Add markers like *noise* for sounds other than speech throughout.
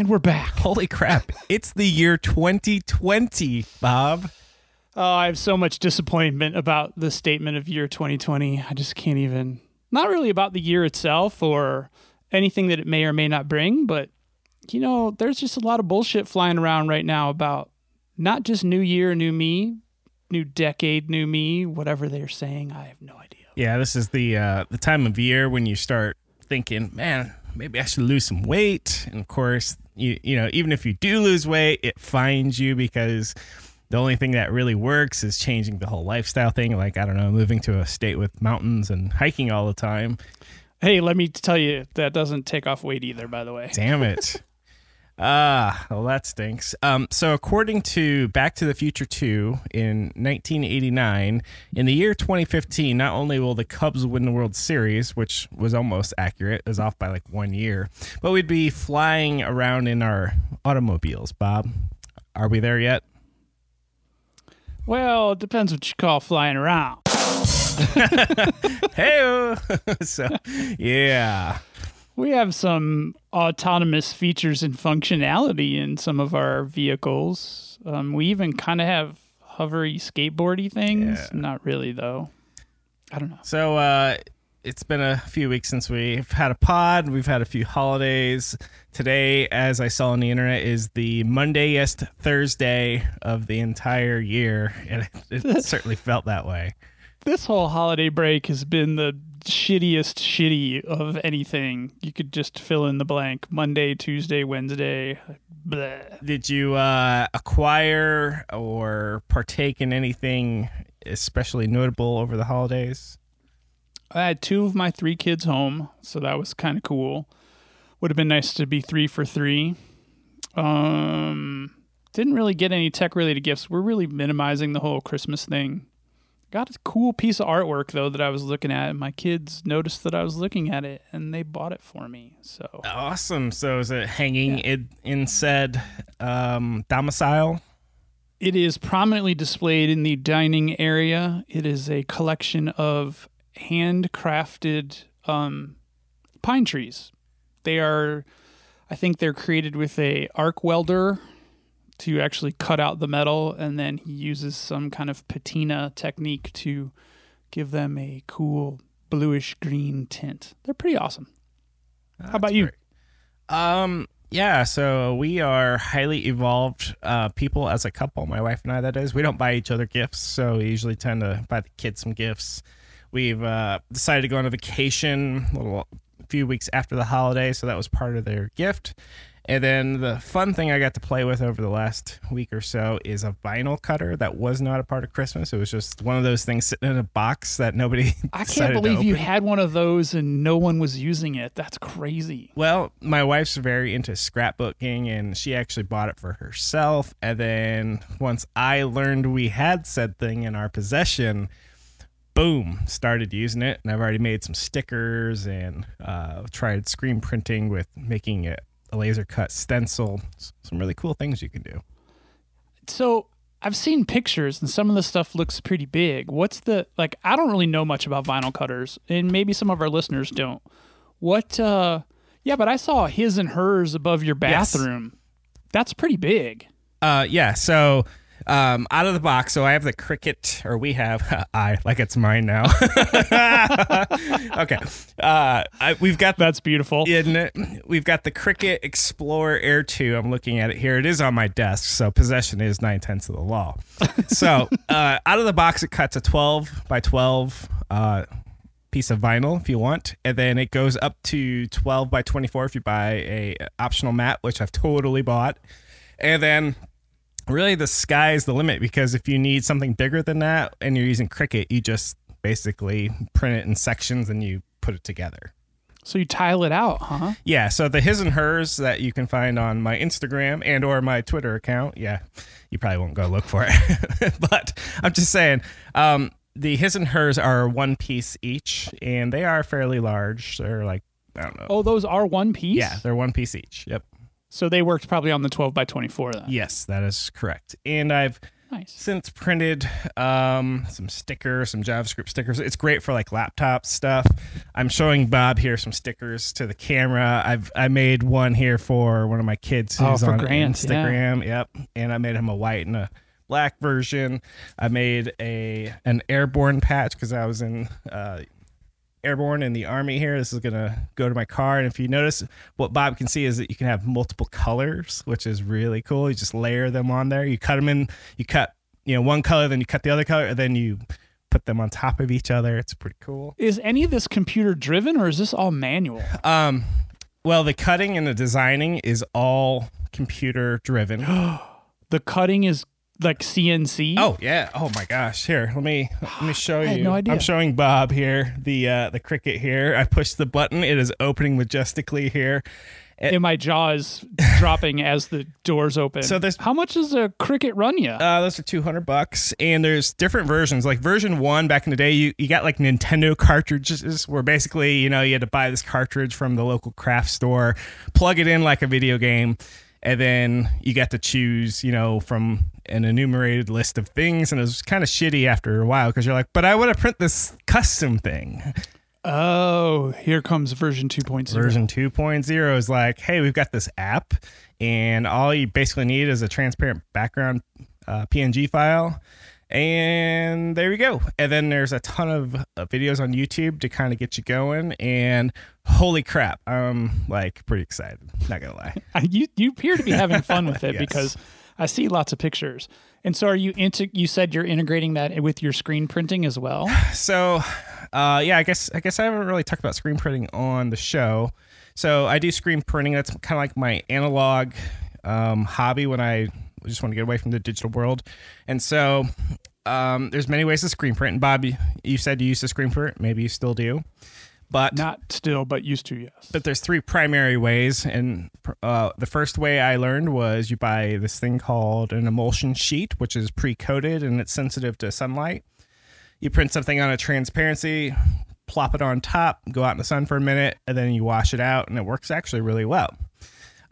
And we're back. Holy crap. It's the year 2020, Bob. Oh, I have so much disappointment about the statement of year 2020. I just can't even. Not really about the year itself or anything that it may or may not bring, but you know, there's just a lot of bullshit flying around right now about not just new year, new me, new decade, new me, whatever they're saying. I have no idea. Yeah, this is the uh, the time of year when you start thinking, man, maybe I should lose some weight. And of course, you you know, even if you do lose weight, it finds you because the only thing that really works is changing the whole lifestyle thing. Like I don't know, moving to a state with mountains and hiking all the time. Hey, let me tell you, that doesn't take off weight either, by the way. Damn it. *laughs* Ah, well, that stinks. Um, so, according to Back to the Future 2 in 1989, in the year 2015, not only will the Cubs win the World Series, which was almost accurate, it was off by like one year, but we'd be flying around in our automobiles, Bob. Are we there yet? Well, it depends what you call flying around. *laughs* hey, *laughs* so yeah. We have some autonomous features and functionality in some of our vehicles. Um, we even kind of have hovery skateboardy things. Yeah. Not really, though. I don't know. So uh, it's been a few weeks since we've had a pod. We've had a few holidays. Today, as I saw on the internet, is the Mondayest Thursday of the entire year, and it, it *laughs* certainly felt that way. This whole holiday break has been the shittiest shitty of anything. You could just fill in the blank. Monday, Tuesday, Wednesday. Bleh. Did you uh, acquire or partake in anything especially notable over the holidays? I had two of my three kids home, so that was kind of cool. Would have been nice to be three for three. Um, didn't really get any tech related gifts. We're really minimizing the whole Christmas thing. Got a cool piece of artwork though that I was looking at, and my kids noticed that I was looking at it, and they bought it for me. So Awesome. So is it hanging in, in said um, domicile? It is prominently displayed in the dining area. It is a collection of handcrafted um, pine trees. They are, I think, they're created with a arc welder to actually cut out the metal, and then he uses some kind of patina technique to give them a cool bluish green tint. They're pretty awesome. How about you? Um, yeah, so we are highly evolved uh, people as a couple. My wife and I, that is. We don't buy each other gifts, so we usually tend to buy the kids some gifts. We've uh, decided to go on a vacation a little a few weeks after the holiday, so that was part of their gift. And then the fun thing I got to play with over the last week or so is a vinyl cutter that was not a part of Christmas. It was just one of those things sitting in a box that nobody. *laughs* I can't believe you had one of those and no one was using it. That's crazy. Well, my wife's very into scrapbooking and she actually bought it for herself. And then once I learned we had said thing in our possession, boom, started using it. And I've already made some stickers and uh, tried screen printing with making it a laser cut stencil. Some really cool things you can do. So I've seen pictures and some of the stuff looks pretty big. What's the like I don't really know much about vinyl cutters and maybe some of our listeners don't. What uh yeah, but I saw his and hers above your Yes. bathroom. That's pretty big. Uh, yeah. So um, out of the box, so I have the Cricut, or we have *laughs* I like it's mine now. *laughs* okay. Uh, I, we've got That's beautiful. in it. We've got the Cricut Explorer Air 2. I'm looking at it here. It is on my desk, so possession is nine tenths of the law. *laughs* so uh, out of the box, it cuts a 12 by 12 uh, piece of vinyl if you want, and then it goes up to 12 by 24 if you buy a optional mat, which I've totally bought, and then. Really, the sky's the limit because if you need something bigger than that and you're using Cricut, you just basically print it in sections and you put it together. So you tile it out, huh? Yeah, so the his and hers that you can find on my Instagram and or my Twitter account. Yeah, you probably won't go look for it, *laughs* but I'm just saying. Um, the his and hers are one piece each, and they are fairly large. They're like I don't know. Oh, those are one piece? yeah, they're one piece each. Yep. So they worked probably on the 12 by 24 then. Yes, that is correct. And I've Nice. since printed um, some stickers, some JavaScript stickers. It's great for like laptop stuff. I'm showing Bob here some stickers to the camera. I've I made one here for one of my kids Oh, who's for on Grant, yeah. Instagram. Yep, and I made him a white and a black version. I made a an airborne patch because I was in. Uh, airborne in the army here. This is gonna go to my car and if you notice what bob can see is that you can have multiple colors which is really cool. You just layer them on there. You cut them in you cut you know one color then you cut the other color and then you put them on top of each other. It's pretty cool. Is any of this computer driven or is this all manual? um well the cutting and the designing is all computer driven. *gasps* The cutting is like CNC. oh yeah oh my gosh here let me let me *sighs* show I had you no idea. i'm showing bob here the uh the Cricut here i pushed the button it is opening majestically here and my jaw is *laughs* dropping as the doors open. So there's- how much does a Cricut run you? Uh, those are 200 bucks. And there's different versions. Like version one back in the day, you, you got like Nintendo cartridges where basically, you know, you had to buy this cartridge from the local craft store, plug it in like a video game, and then you got to choose, you know, from an enumerated list of things. And it was kind of shitty after a while because you're like, but I want to print this custom thing. oh, here comes version 2.0. Version 2.0 is like, hey, we've got this app, and all you basically need is a transparent background uh, PNG file. And there you go. And then there's a ton of uh, videos on YouTube to kind of get you going. And holy crap, I'm like pretty excited. Not gonna lie. *laughs* you you appear to be having fun with *laughs* it Yes. because I see lots of pictures. And so, are you into? You said you're integrating that with your screen printing as well. *sighs* so uh, yeah i guess i guess i haven't really talked about screen printing on the show so i do screen printing that's kind of like my analog um, hobby when i just want to get away from the digital world. And so um, there's many ways to screen print. And bob you, said you used to screen print. Maybe you still do. But Not still, but used to. Yes. but there's three primary ways. And uh, the first way i learned was you buy this thing called an emulsion sheet which is pre-coated and it's sensitive to sunlight. You print something on a transparency plop it on top go out in the sun for a minute and then you wash it out and it works actually really well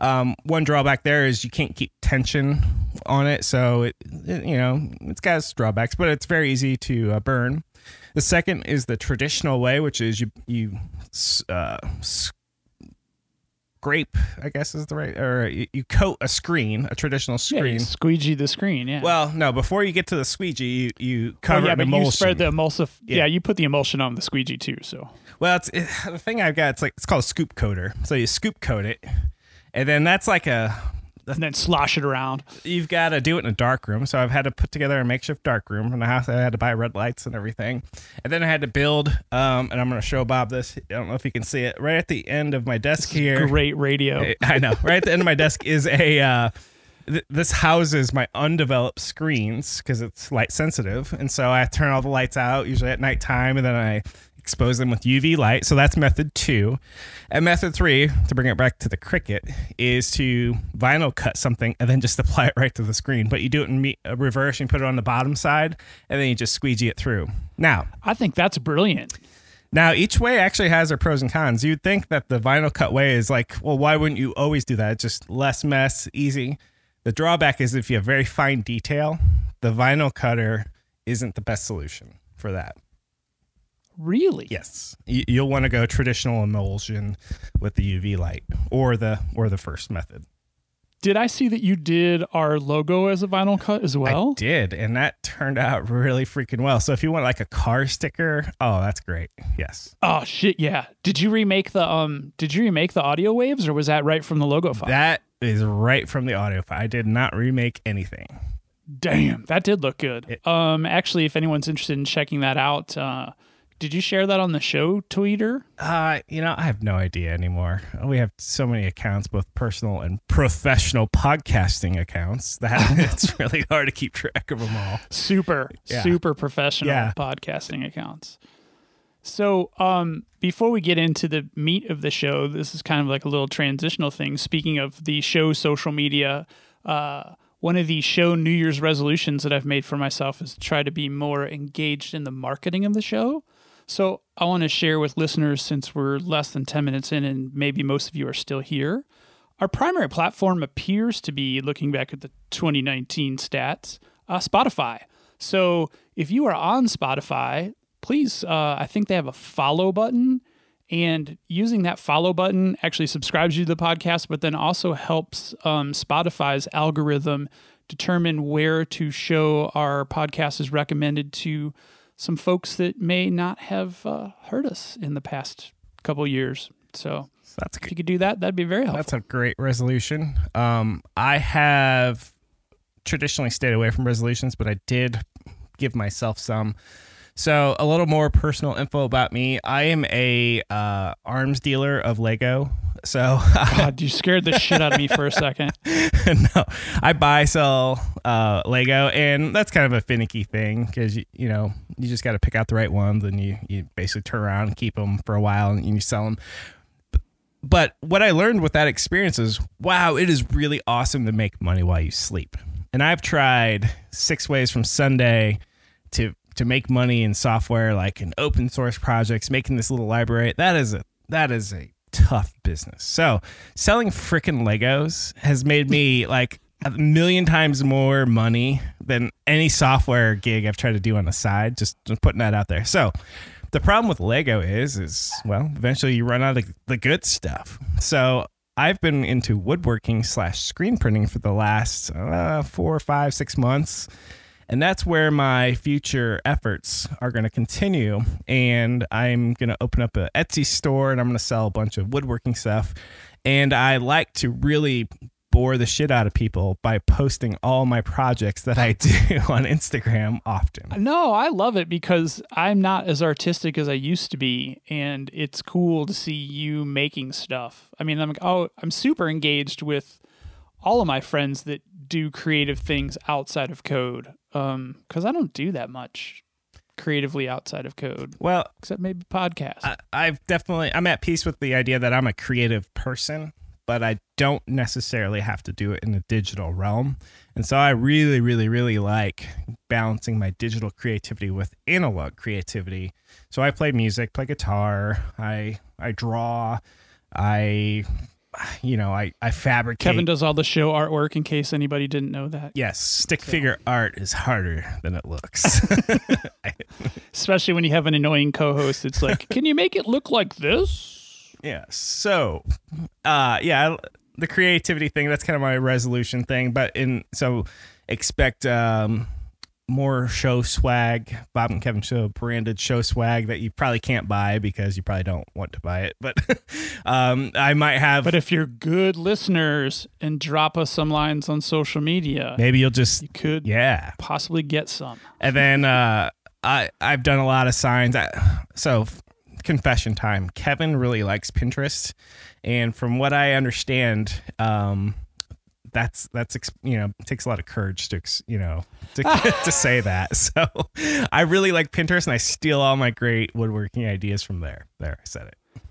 um, one drawback there is you can't keep tension on it so it, it- you know it's got its drawbacks but it's very easy to uh, burn the second is the traditional way which is you you uh, scrape i guess is the right or you, you coat a screen a traditional Yeah, screen you squeegee the screen. Yeah. well no before you get to the squeegee you, you Oh, cover yeah, it but in you spread the emulsive. Yeah. Yeah. you put the emulsion on the squeegee too. So Well, it's it, the thing I've got. It's like it's called a scoop coater. So you scoop coat it, and then that's like a and then slosh it around. you've got to do it in a dark room. So I've had to put together a makeshift dark room from the house. I had to buy red lights and everything, and then I had to build. Um, and I'm going to show Bob this. I don't know if you can see it. Right at the end of my desk here. Great radio. I know. Right at the end of my desk is a. Uh, th- this houses my undeveloped screens because it's light sensitive, and so I turn all the lights out usually at nighttime, and then I expose them with UV light. So that's method two. And method three, to bring it back to the Cricut, is to vinyl cut something and then just *laughs* apply it right to the screen. But you do it in me- uh, reverse. You put it on the bottom side, and then you just squeegee it through. Now, I think that's brilliant. now, each way actually has their pros and cons. You'd think that the vinyl cut way is like, well, why wouldn't you always do that? It's just less mess, easy. The drawback is if you have very fine detail, the vinyl cutter isn't the best solution for that. Really? Yes, You- you'll want to go traditional emulsion with the UV light or the or the first method. Did I see that you did our logo as a vinyl cut as well? I did, and that turned out really freaking well. So if you want like a car sticker, oh, that's great. Yes. Oh shit, yeah. Did you remake the um did you remake the audio waves or was that right from the logo file? That is right from the audio file. I did not remake anything. Damn, that did look good. um actually if anyone's interested in checking that out, uh did you share that on the show Twitter? Uh, you know, I have no idea anymore. We have so many accounts, both personal and professional podcasting accounts, that *laughs* it's really hard to keep track of them all. Super, Yeah. super professional Yeah. podcasting accounts. So, um, before we get into the meat of the show, this is kind of like a little transitional thing. Speaking of the show social media, uh, one of the show New Year's resolutions that I've made for myself is to try to be more engaged in the marketing of the show. So, I want to share with listeners since we're less than 10 minutes in and maybe most of you are still here. Our primary platform appears to be looking back at the 2019 stats uh, Spotify. So if you are on Spotify, please, uh, I think they have a follow button. And using that follow button actually subscribes you to the podcast, but then also helps um, Spotify's algorithm determine where to show our podcast is recommended to some folks that may not have uh, heard us in the past couple years. So that's if you could do that, that'd be very helpful. That's a great resolution. Um, I have traditionally stayed away from resolutions, but I did give myself some. So a little more personal info about me. I am a uh, arms dealer of Lego. So *laughs* God, you scared the shit out of me for a second. *laughs* no, I buy sell uh, Lego, and that's kind of a finicky thing because you, you know you just got to pick out the right ones, and you you basically turn around and keep them for a while, and you sell them. But what I learned with that experience is, wow, it is really awesome to make money while you sleep. And I've tried six ways from Sunday to to make money in software like in open source projects, making this little library. That is a that is a tough business. So selling freaking Legos has made me *laughs* like a million times more money than any software gig I've tried to do on the side. Just, putting that out there. So the problem with Lego is, is well, eventually you run out of the good stuff. So I've been into woodworking slash screen printing for the last uh, four, five, six months and that's where my future efforts are going to continue. And I'm going to open up an Etsy store and I'm going to sell a bunch of woodworking stuff. And I like to really bore the shit out of people by posting all my projects that I *laughs* do on Instagram often. No, I love it because I'm not as artistic as I used to be and it's cool to see you making stuff. I mean, I'm oh, I'm super engaged with all of my friends that do creative things outside of code um because i don't do that much creatively outside of code well except maybe podcasts I, i've definitely i'm at peace with the idea that i'm a creative person but i don't necessarily have to do it in the digital realm. And so i really really really like balancing my digital creativity with analog creativity. So i play music play guitar i i draw i you know, I, I fabricate. Kevin does all the show artwork in case anybody didn't know that. Yes, stick so. figure art is harder than it looks. *laughs* Especially when you have an annoying co host. It's like, can you make it look like this? Yeah. So, uh, yeah, the creativity thing, that's kind of my resolution thing. But in, so expect, um, more show swag, Bob and Kevin Show branded show swag that you probably can't buy because you probably don't want to buy it. But *laughs* um, I might have. But if you're good listeners and drop us some lines on social media, maybe you'll just you could yeah possibly get some. And then uh, I I've done a lot of signs. I, so confession time. Kevin really likes Pinterest, and from what I understand, um, that's that's you know takes a lot of courage to you know to, *laughs* *laughs* to say that. So I really like Pinterest, and I steal all my great woodworking ideas from there. There, I said it.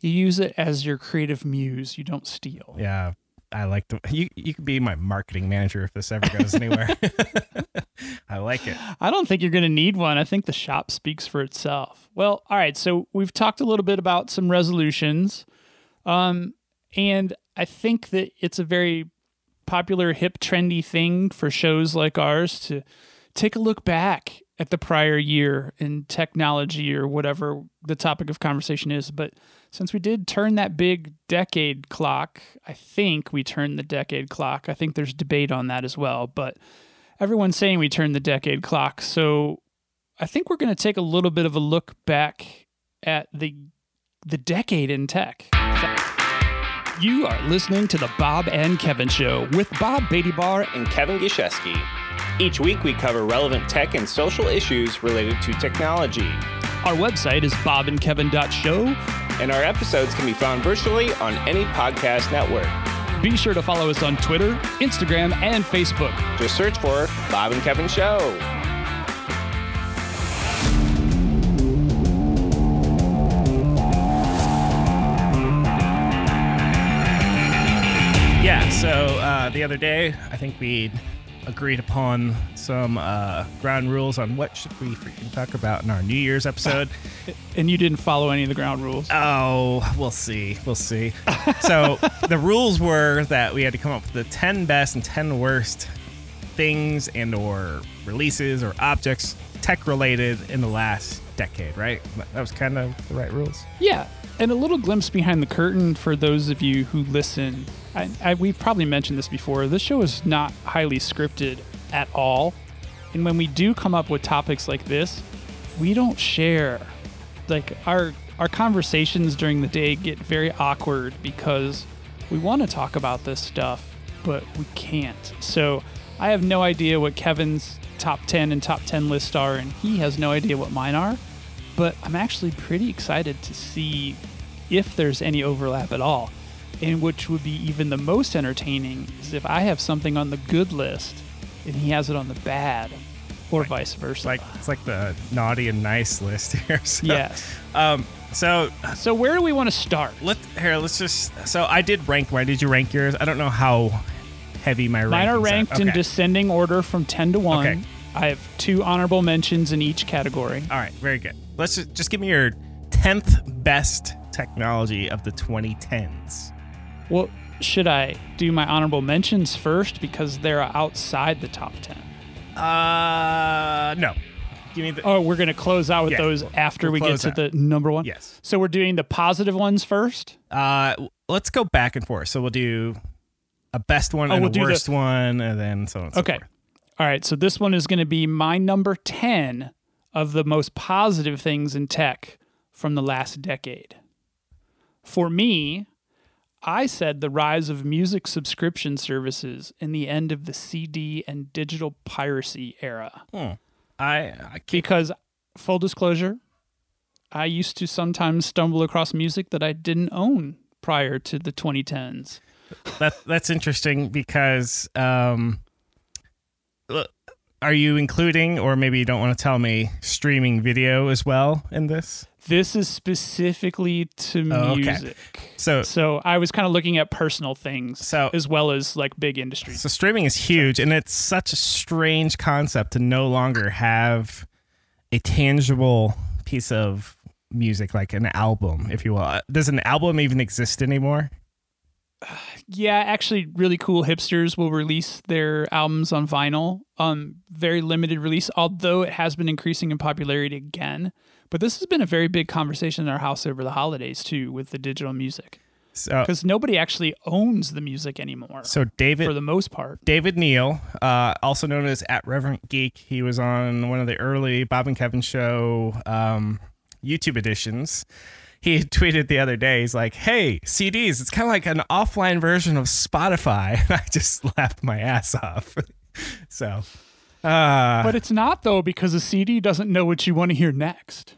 You use it as your creative muse. You don't steal. Yeah, I like the you. You could be my marketing manager if this ever goes anywhere. *laughs* I like it. I don't think you're going to need one. I think the shop speaks for itself. Well, all right. So we've talked a little bit about some resolutions, um, and I think that it's a very popular, hip, trendy thing for shows like ours to take a look back at the prior year in technology or whatever the topic of conversation is. But since we did turn that big decade clock, I think we turned the decade clock. I think there's debate on that as well. But everyone's saying we turned the decade clock. So I think we're going to take a little bit of a look back at the the decade in tech. You are listening to the Bob and Kevin Show with Bob Beattybar and Kevin Gishesky. Each week we cover relevant tech and social issues related to technology. Our website is bobandkevin.show, and our episodes can be found virtually on any podcast network. Be sure to follow us on Twitter, Instagram, and Facebook. Just search for Bob and Kevin Show. So uh, the other day, I think we agreed upon some uh, ground rules on what should we freaking talk about in our New Year's episode. *laughs* and you didn't follow any of the ground rules. Oh, we'll see. We'll see. so *laughs* the rules were that we had to come up with the 10 best and 10 worst things and or releases or objects tech related in the last decade, right? That was kind of the right rules. Yeah, and a little glimpse behind the curtain for those of you who listen. I, I, we've probably mentioned this before. This show is not highly scripted at all, and when we do come up with topics like this, we don't share. Like our our conversations during the day get very awkward because we want to talk about this stuff, but we can't. So I have no idea what Kevin's top 10 and top 10 lists are, and he has no idea what mine are. But I'm actually pretty excited to see if there's any overlap at all. And which would be even the most entertaining is if I have something on the good list and he has it on the bad, or vice versa. It's like it's like the naughty and nice list *laughs* here. So, yes. Um. So So where do we want to start? let here. Let's just. So I did rank mine. Did you rank yours? I don't know how heavy my Mine are ranked in Okay. descending order from 10 to 1. Okay. I have two honorable mentions in each category. All right. Very good. Let's just, just give me your tenth best technology of the 2010s. Well, should I do my honorable mentions first because they're outside the top 10? Uh. No. Give me the. Oh, we're going to close out with Yeah, those we'll- after we'll we get close to out. the number one? Yes. So we're doing the positive ones first? Uh. Let's go back and forth. So we'll do a best one Oh, and we'll a do the- worst one, and then so on. And so Okay. forth. All right. So this one is going to be my number 10 of the most positive things in tech from the last decade. For me, I said the rise of music subscription services and the end of the CD and digital piracy era. I. I Because, full disclosure, I used to sometimes stumble across music that I didn't own prior to the 2010s. that that's interesting because um are you including or maybe you don't want to tell me streaming video as well in this This is specifically to Oh, okay. music. so So I was kind of looking at personal things So- as well as like big industries. so streaming is huge and it's such a strange concept to no longer have a tangible piece of music like an album if you will does an album even exist anymore *sighs* Yeah, actually, really cool hipsters will release their albums on vinyl. Um, very limited release, although it has been increasing in popularity again. But this has been a very big conversation in our house over the holidays too, with the digital music, so because nobody actually owns the music anymore so david for the most part. David Neal, uh, also known as at Reverent Geek, he was on one of the early Bob and Kevin show um, YouTube editions. He *laughs* tweeted the other day, he's like, "Hey, CDs, it's kind of like an offline version of Spotify." And *laughs* I just laughed my ass off. *laughs* so, uh, But it's not though, because a CD doesn't know what you want to hear next.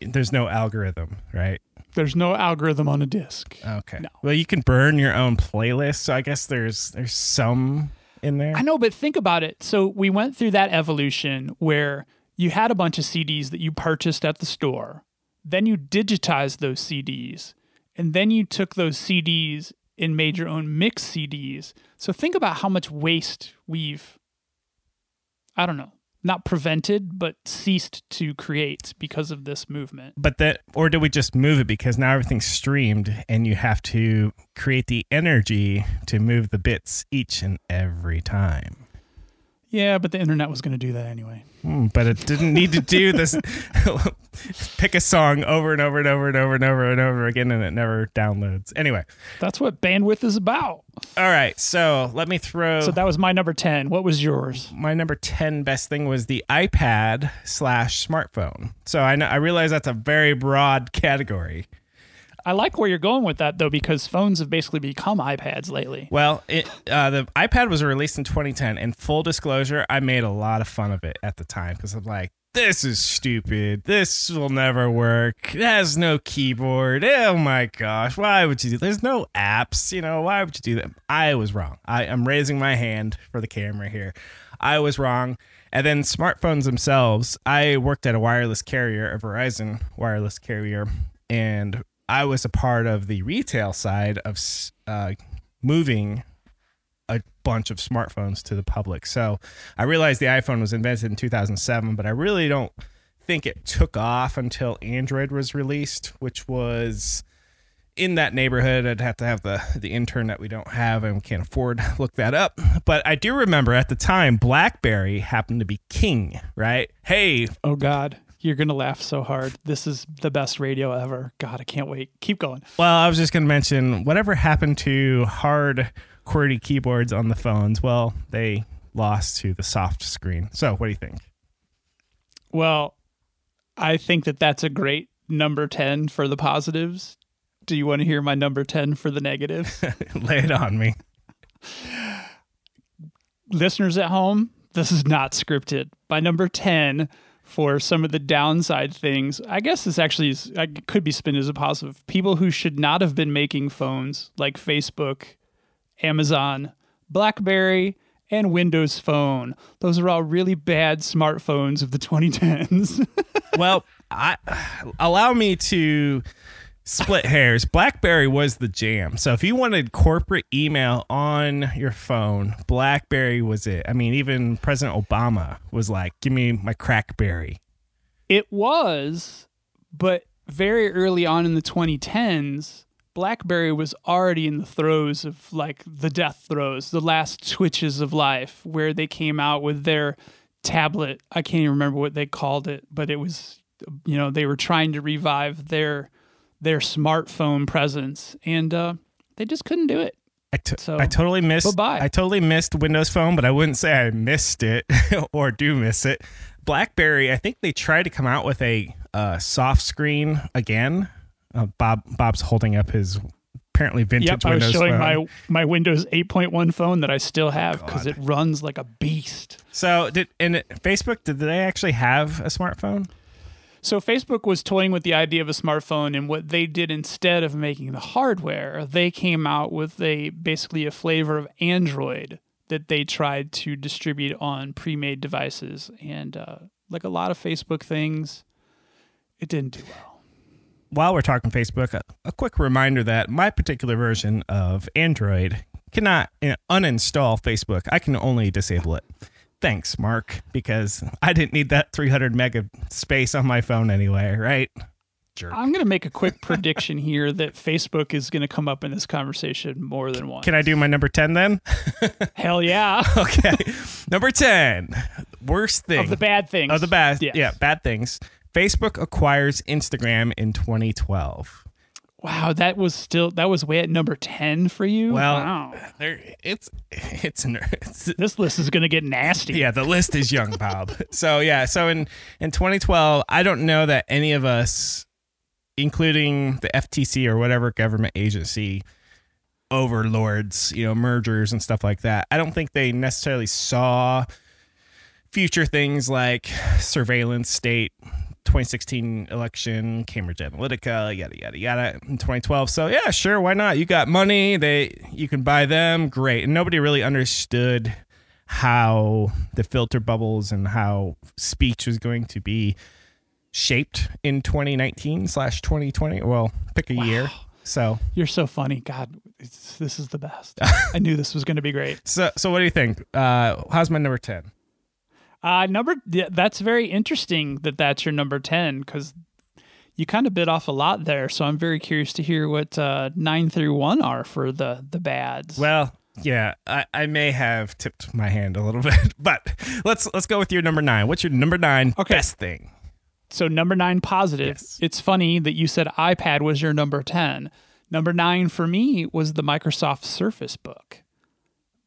there's no algorithm, right? There's no algorithm on a disc. Okay. No. Well, you can burn your own playlist, so I guess there's there's some in there. I know, but think about it. So we went through that evolution where you had a bunch of CDs that you purchased at the store, then you digitized those CDs, and then you took those CDs and made your own mix CDs. So think about how much waste we've, I don't know, not prevented, but ceased to create because of this movement. but that or did we just move it because now everything's streamed and you have to create the energy to move the bits each and every time Yeah, but the internet was going to do that anyway. Hmm, but it didn't need to do this *laughs* pick a song over and over and over and over and over and over again and it never downloads anyway That's what bandwidth is about. all right so let me throw So that was my number 10. What was yours? my number 10 best thing was the ipad slash smartphone so i know i realize that's a very broad category I like where you're going with that though, because phones have basically become iPads lately. Well, it, uh, the iPad was released in 2010, and full disclosure, I made a lot of fun of it at the time because I'm like, this is stupid. This will never work. It has no keyboard. Oh my gosh, why would you do? There's no apps. You know, why would you do that? I was wrong. I am raising my hand for the camera here. I was wrong. And then smartphones themselves. I worked at a wireless carrier, a Verizon wireless carrier, and I was a part of the retail side of uh, moving a bunch of smartphones to the public. So I realized the iPhone was invented in 2007, but I really don't think it took off until Android was released, which was in that neighborhood. I'd have to have the the intern that we don't have and can't afford to look that up. But I do remember at the time BlackBerry happened to be king, right? Hey, Oh God, you're gonna laugh so hard. This is the best radio ever. God, I can't wait. Keep going. well, I was just going to mention whatever happened to hard QWERTY keyboards on the phones. Well, they lost to the soft screen. So, what do you think? Well, I think that that's a great number ten for the positives. Do you want to hear my number ten for the negatives? *laughs* Lay it on me. Listeners at home, this is not scripted. My number ten for some of the downside things, I guess this actually is, I could be spun as a positive. People who should not have been making phones like Facebook, Amazon, BlackBerry, and Windows Phone. Those are all really bad smartphones of the *laughs* 2010s. well, I allow me to split hairs. BlackBerry was the jam. So if you wanted corporate email on your phone, BlackBerry was it. I mean, even President Obama was like, "Give me my CrackBerry." it was, but very early on in the 2010s, BlackBerry was already in the throes of like the death throes, the last twitches of life, where they came out with their tablet. I can't even remember what they called it, but it was, you know, they were trying to revive their their smartphone presence, and uh, they just couldn't do it. I, t- So, I totally missed. bye-bye. I totally missed Windows Phone, but I wouldn't say I missed it *laughs* or do miss it. BlackBerry, I think they tried to come out with a uh, soft screen again. Uh, Bob Bob's holding up his apparently vintage Yep, I was showing phone. my my Windows 8.1 phone that I still have because it runs like a beast. So did and Facebook did they actually have a smartphone? So Facebook was toying with the idea of a smartphone, and what they did instead of making the hardware, they came out with a basically a flavor of Android that they tried to distribute on pre-made devices, and uh, like a lot of Facebook things, it didn't do well. While we're talking Facebook, a, a quick reminder that my particular version of Android cannot uh, uninstall Facebook. I can only disable it. Thanks, Mark, because I didn't need that 300 meg of space on my phone anyway, right? Jerk. I'm going to make a quick prediction here that Facebook is going to come up in this conversation more than once. Can I do my number 10 then? *laughs* Hell yeah! *laughs* okay. number 10. Worst thing. of the bad things. Of the bad. Yes. Yeah, bad things. Facebook acquires Instagram in 2012. Wow, that was still that was way at number ten for you. Well, wow. there it's it's, it's *laughs* this list is going to get nasty. yeah, the list is young, Bob. so yeah, so in in 2012, I don't know that any of us, including the FTC or whatever government agency, overlords, you know, mergers and stuff like that. I don't think they necessarily saw future things like surveillance state. 2016 election, Cambridge Analytica, yada yada yada, in 2012. So yeah, sure, why not? You got money, they you can buy them, great. And nobody really understood how the filter bubbles and how speech was going to be shaped in 2019 slash 2020. Well, pick a year. So, You're so funny. God, this is the best. *laughs* I knew this was going to be great. so, so what do you think? Uh, how's my number 10? Uh, number that's very interesting that that's your number ten because you kind of bit off a lot there. So I'm very curious to hear what uh, nine through one are for the the bads. Well, yeah, I, I may have tipped my hand a little *laughs* bit, but let's let's go with your number nine. What's your number nine Okay. best thing? so number nine positive. Yes. It's funny that you said iPad was your number ten. Number nine for me was the Microsoft Surface Book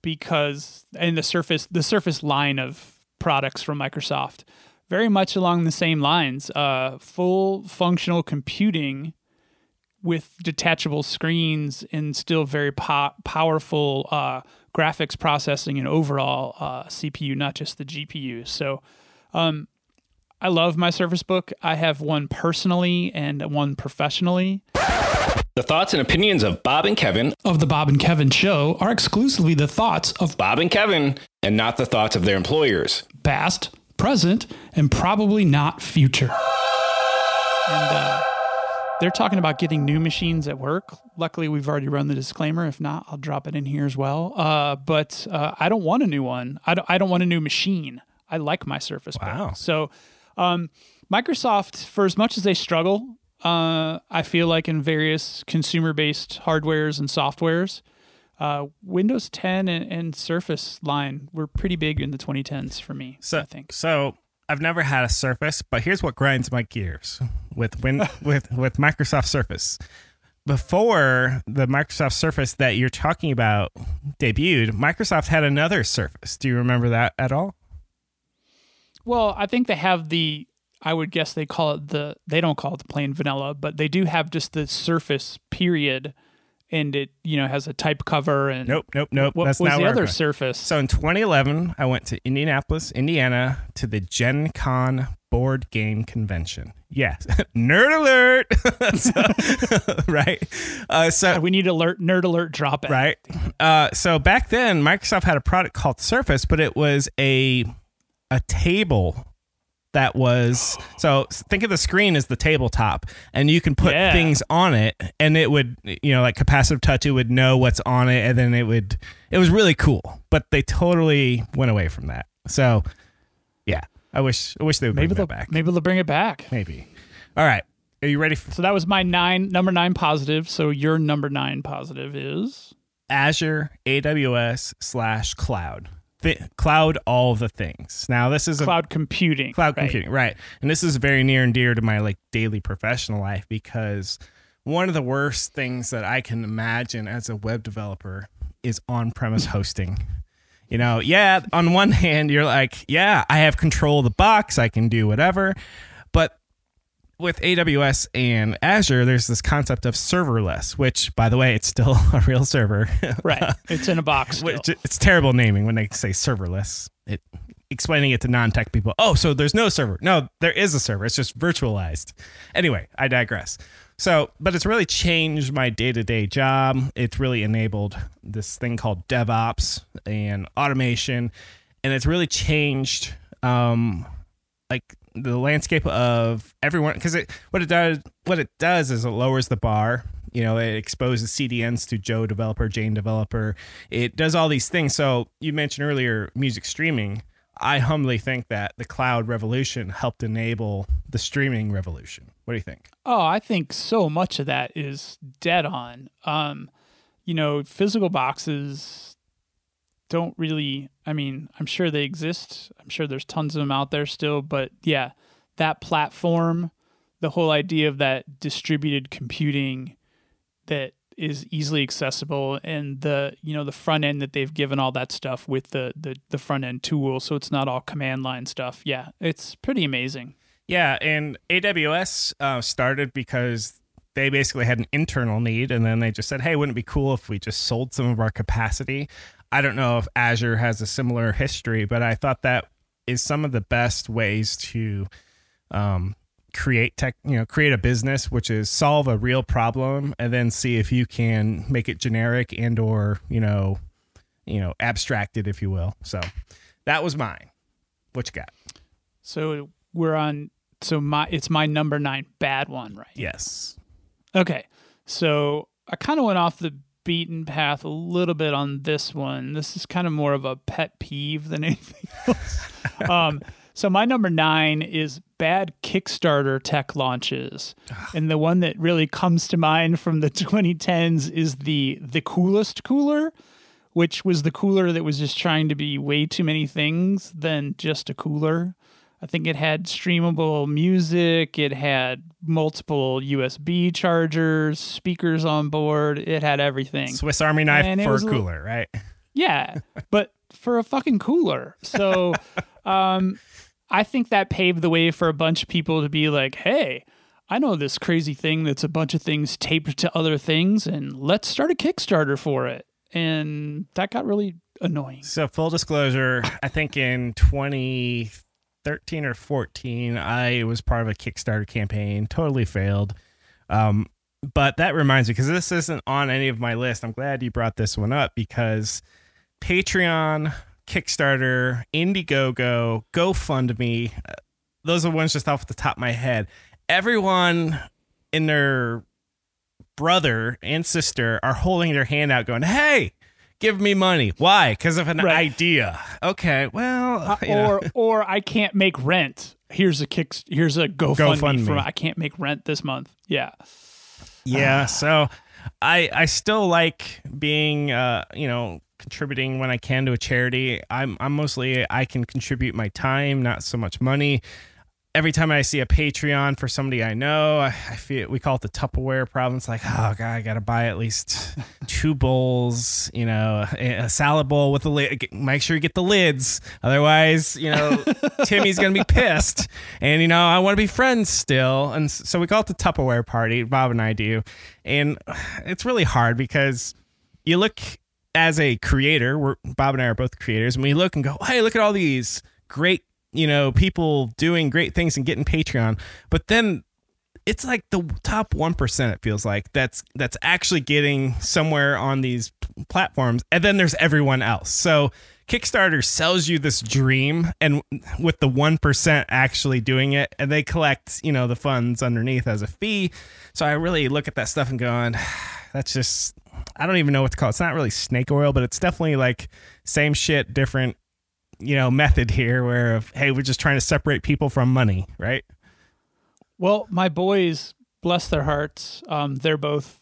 because and the Surface the Surface line of products from Microsoft, very much along the same lines. Uh, full functional computing with detachable screens and still very po- powerful uh, graphics processing and overall uh, CPU, not just the GPU. So, um, I love my Surface Book. I have one personally and one professionally. The thoughts and opinions of Bob and Kevin, Of the Bob and Kevin show are exclusively the thoughts of Bob and Kevin, and not the thoughts of their employers. past, present, and probably not future. And uh, they're talking about getting new machines at work. Luckily, we've already run the disclaimer. If not, I'll drop it in here as well. Uh, but uh, I don't want a new one. I don't, I don't want a new machine. I like my Surface Book. Wow. So, um, Microsoft, for as much as they struggle uh, I feel like in various consumer based hardwares and softwares. Uh, Windows 10 and, and Surface line were pretty big in the 2010s for me. So I think. so. I've never had a Surface, but here's what grinds my gears with win *laughs* with with Microsoft Surface. Before the Microsoft Surface that you're talking about debuted, Microsoft had another Surface. Do you remember that at all? Well, I think they have the. I would guess they call it the. They don't call it the plain vanilla, but they do have just the Surface period, and it you know has a type cover and. Nope, nope, nope. What That's was not the other. Surface? So in 2011, I went to Indianapolis, Indiana, to the Gen Con board game convention. Yes, *laughs* nerd alert. *laughs* So- *laughs* right. Uh, so we need alert nerd alert drop it. right. Uh, so back then, Microsoft had a product called Surface, but it was a a table that was so think of the screen as the tabletop and you can put Yeah. things on it and it would you know like capacitive touch it would know what's on it and then it would it was really cool but they totally went away from that so yeah i wish i wish they would Maybe bring they'll back maybe they'll bring it back. maybe all right are you ready for So that was my nine number nine positive. So your number nine positive is azure aws slash cloud Th- cloud all the things now this is a cloud computing. cloud right? computing right and this is very near and dear to my like daily professional life because one of the worst things that i can imagine as a web developer is on-premise hosting you know yeah on one *laughs* hand you're like yeah i have control of the box i can do whatever with AWS and Azure, there's this concept of serverless, which, by the way, it's still *laughs* a real server. Right. *laughs* It's in a box. Which it's terrible naming when they say serverless. It explaining it to non-tech people. Oh, so there's no server. No, there is a server. It's just virtualized. Anyway, I digress. So, but it's really changed my day-to-day job. It's really enabled this thing called DevOps and automation, and it's really changed um like the landscape of everyone because it what it does what it does is it lowers the bar. You know it exposes cdns to joe developer jane developer. It does all these things. So you mentioned earlier music streaming. I humbly think that the cloud revolution helped enable the streaming revolution. What do you think? Oh, I think so much of that is dead on. Um, you know, physical boxes don't really, I mean, I'm sure they exist. I'm sure there's tons of them out there still, but yeah, that platform, the whole idea of that distributed computing that is easily accessible and the you know the front end that they've given all that stuff with the the, the front end tool so it's not all command line stuff yeah it's pretty amazing Yeah, and AWS uh, started because they basically had an internal need, and then they just said, "Hey, wouldn't it be cool if we just sold some of our capacity?" I don't know if Azure has a similar history, but I thought that is some of the best ways to um, create tech, you know, create a business, which is solve a real problem and then see if you can make it generic and or you know, you know, abstracted, if you will. So that was mine. What you got? So we're on. So my it's my number nine bad one, right? Yes. Okay. So I kind of went off the beaten path a little bit on this one. This is kind of more of a pet peeve than *laughs* anything else. um, so my number nine is bad Kickstarter tech launches, and the one that really comes to mind from the *laughs* 2010s is the the coolest cooler, which was the cooler that was just trying to be way too many things than just a cooler. I think it had streamable music, it had multiple USB chargers, speakers on board, it had everything. Swiss Army knife And for a cooler, right? *laughs* Yeah, but for a fucking cooler. So *laughs* um I think that paved the way for a bunch of people to be like, "Hey, I know this crazy thing that's a bunch of things taped to other things and let's start a Kickstarter for it." And that got really annoying. So full disclosure, I think in 2013 or 14, I was part of a Kickstarter campaign, totally failed. Um, but that reminds me because this isn't on any of my list. I'm glad you brought this one up because Patreon, Kickstarter, Indiegogo, GoFundMe, uh, those are ones just off the top of my head. Everyone in their brother and sister are holding their hand out, going, "Hey, give me money. Why? Because of an Right. idea. Okay, well, know. or or I can't make rent. Here's a kick. Here's a GoFundMe, GoFundMe. for I can't make rent this month. Yeah. Yeah, so I I still like being uh you know contributing when I can to a charity. I'm I'm mostly I can contribute my time, not so much money. Every time I see a Patreon for somebody I know, I, I feel we call it the Tupperware problem. It's like, oh god, I gotta buy at least *laughs* two bowls, you know, a, a salad bowl with the lid. Make sure you get the lids, otherwise, you know, *laughs* Timmy's gonna be pissed. And you know, I want to be friends still, and so we call it the Tupperware party. Bob and I do, and it's really hard because you look as a creator. We're Bob and I are both creators, and we look and go, "Hey, look at all these great, you know, people doing great things and getting Patreon." But then it's like the top 1% it feels like that's that's actually getting somewhere on these platforms and then there's everyone else. So kickstarter sells you this dream and with the 1% actually doing it and they collect you know the funds underneath as a fee. So i really look at that stuff and going *sighs* that's just i don't even know what to call it. It's not really snake oil but it's definitely like same shit different you know method here where of, hey we're just trying to separate people from money right Well, my boys, bless their hearts, um, they're both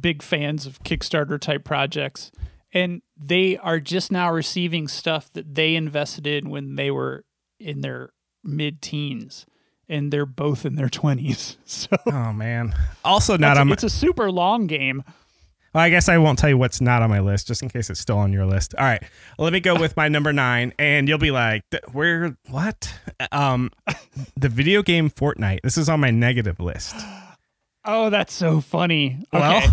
big fans of Kickstarter type projects, and they are just now receiving stuff that they invested in when they were in their mid teens, and they're both in their twenties. *laughs* So oh man also not it's, on my, it's a super long game. Well, I guess I won't tell you what's not on my list, just in case it's still on your list. All right, let me go with my number nine, and you'll be like, "Where? What?" Um, the video game Fortnite. This is on my negative list. Oh, that's so funny. Okay.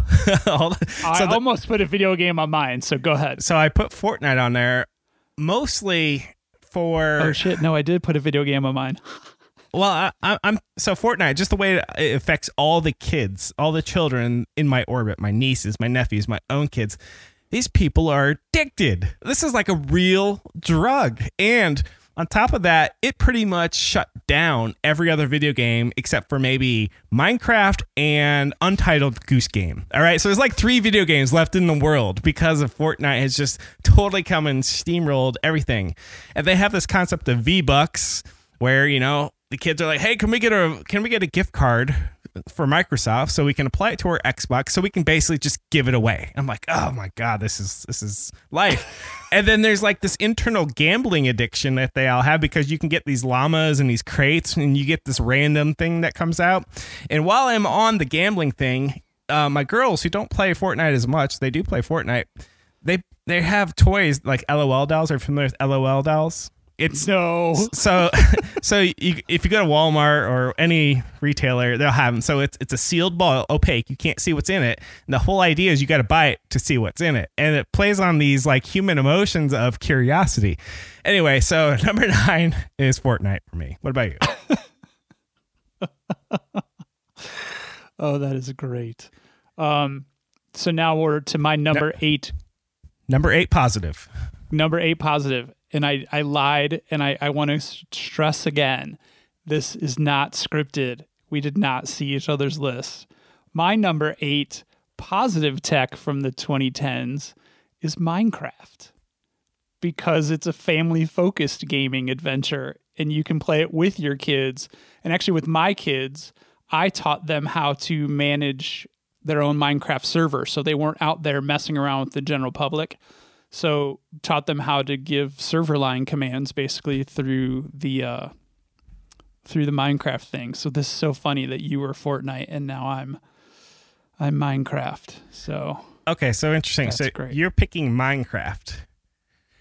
Well, *laughs* on. I the- almost put a video game on mine, so go ahead. so I put Fortnite on there, mostly for Oh shit! No, I did put a video game on mine. *laughs* Well, I, I'm so Fortnite. Just the way it affects all the kids, all the children in my orbit, my nieces, my nephews, my own kids. These people are addicted. This is like a real drug, and on top of that, it pretty much shut down every other video game except for maybe Minecraft and Untitled Goose Game. All right, so there's like three video games left in the world because of Fortnite has just totally come and steamrolled everything, and they have this concept of V Bucks where you know the kids are like, "Hey, can we get a can we get a gift card for Microsoft so we can apply it to our Xbox so we can basically just give it away?" I'm like, "Oh my god, this is this is life." *laughs* and then there's like this internal gambling addiction that they all have because you can get these llamas and these crates and you get this random thing that comes out. And while I'm on the gambling thing, uh, my girls who don't play Fortnite as much, they do play Fortnite. They they have toys like LOL dolls. Are you familiar with LOL dolls? It's No. so *laughs* so you, if you go to Walmart or any retailer, they'll have them. So it's it's a sealed ball, opaque. You can't see what's in it. And the whole idea is you got to buy it to see what's in it, and it plays on these like human emotions of curiosity. Anyway, so *laughs* number nine is Fortnite for me. What about you? *laughs* Oh, that is great. Um, so now we're to my number eight, number eight, positive. number eight positive, and I I lied, and I I want to stress again, this is not scripted. We did not see each other's lists. My number eight positive tech from the 2010s is Minecraft because it's a family focused gaming adventure and you can play it with your kids. And actually, with my kids, I taught them how to manage their own Minecraft server so they weren't out there messing around with the general public. So, taught them how to give server line commands basically through the uh, through the Minecraft thing. So this is so funny that you were Fortnite and now I'm I'm Minecraft. So Okay, so interesting. That's so great. you're picking Minecraft.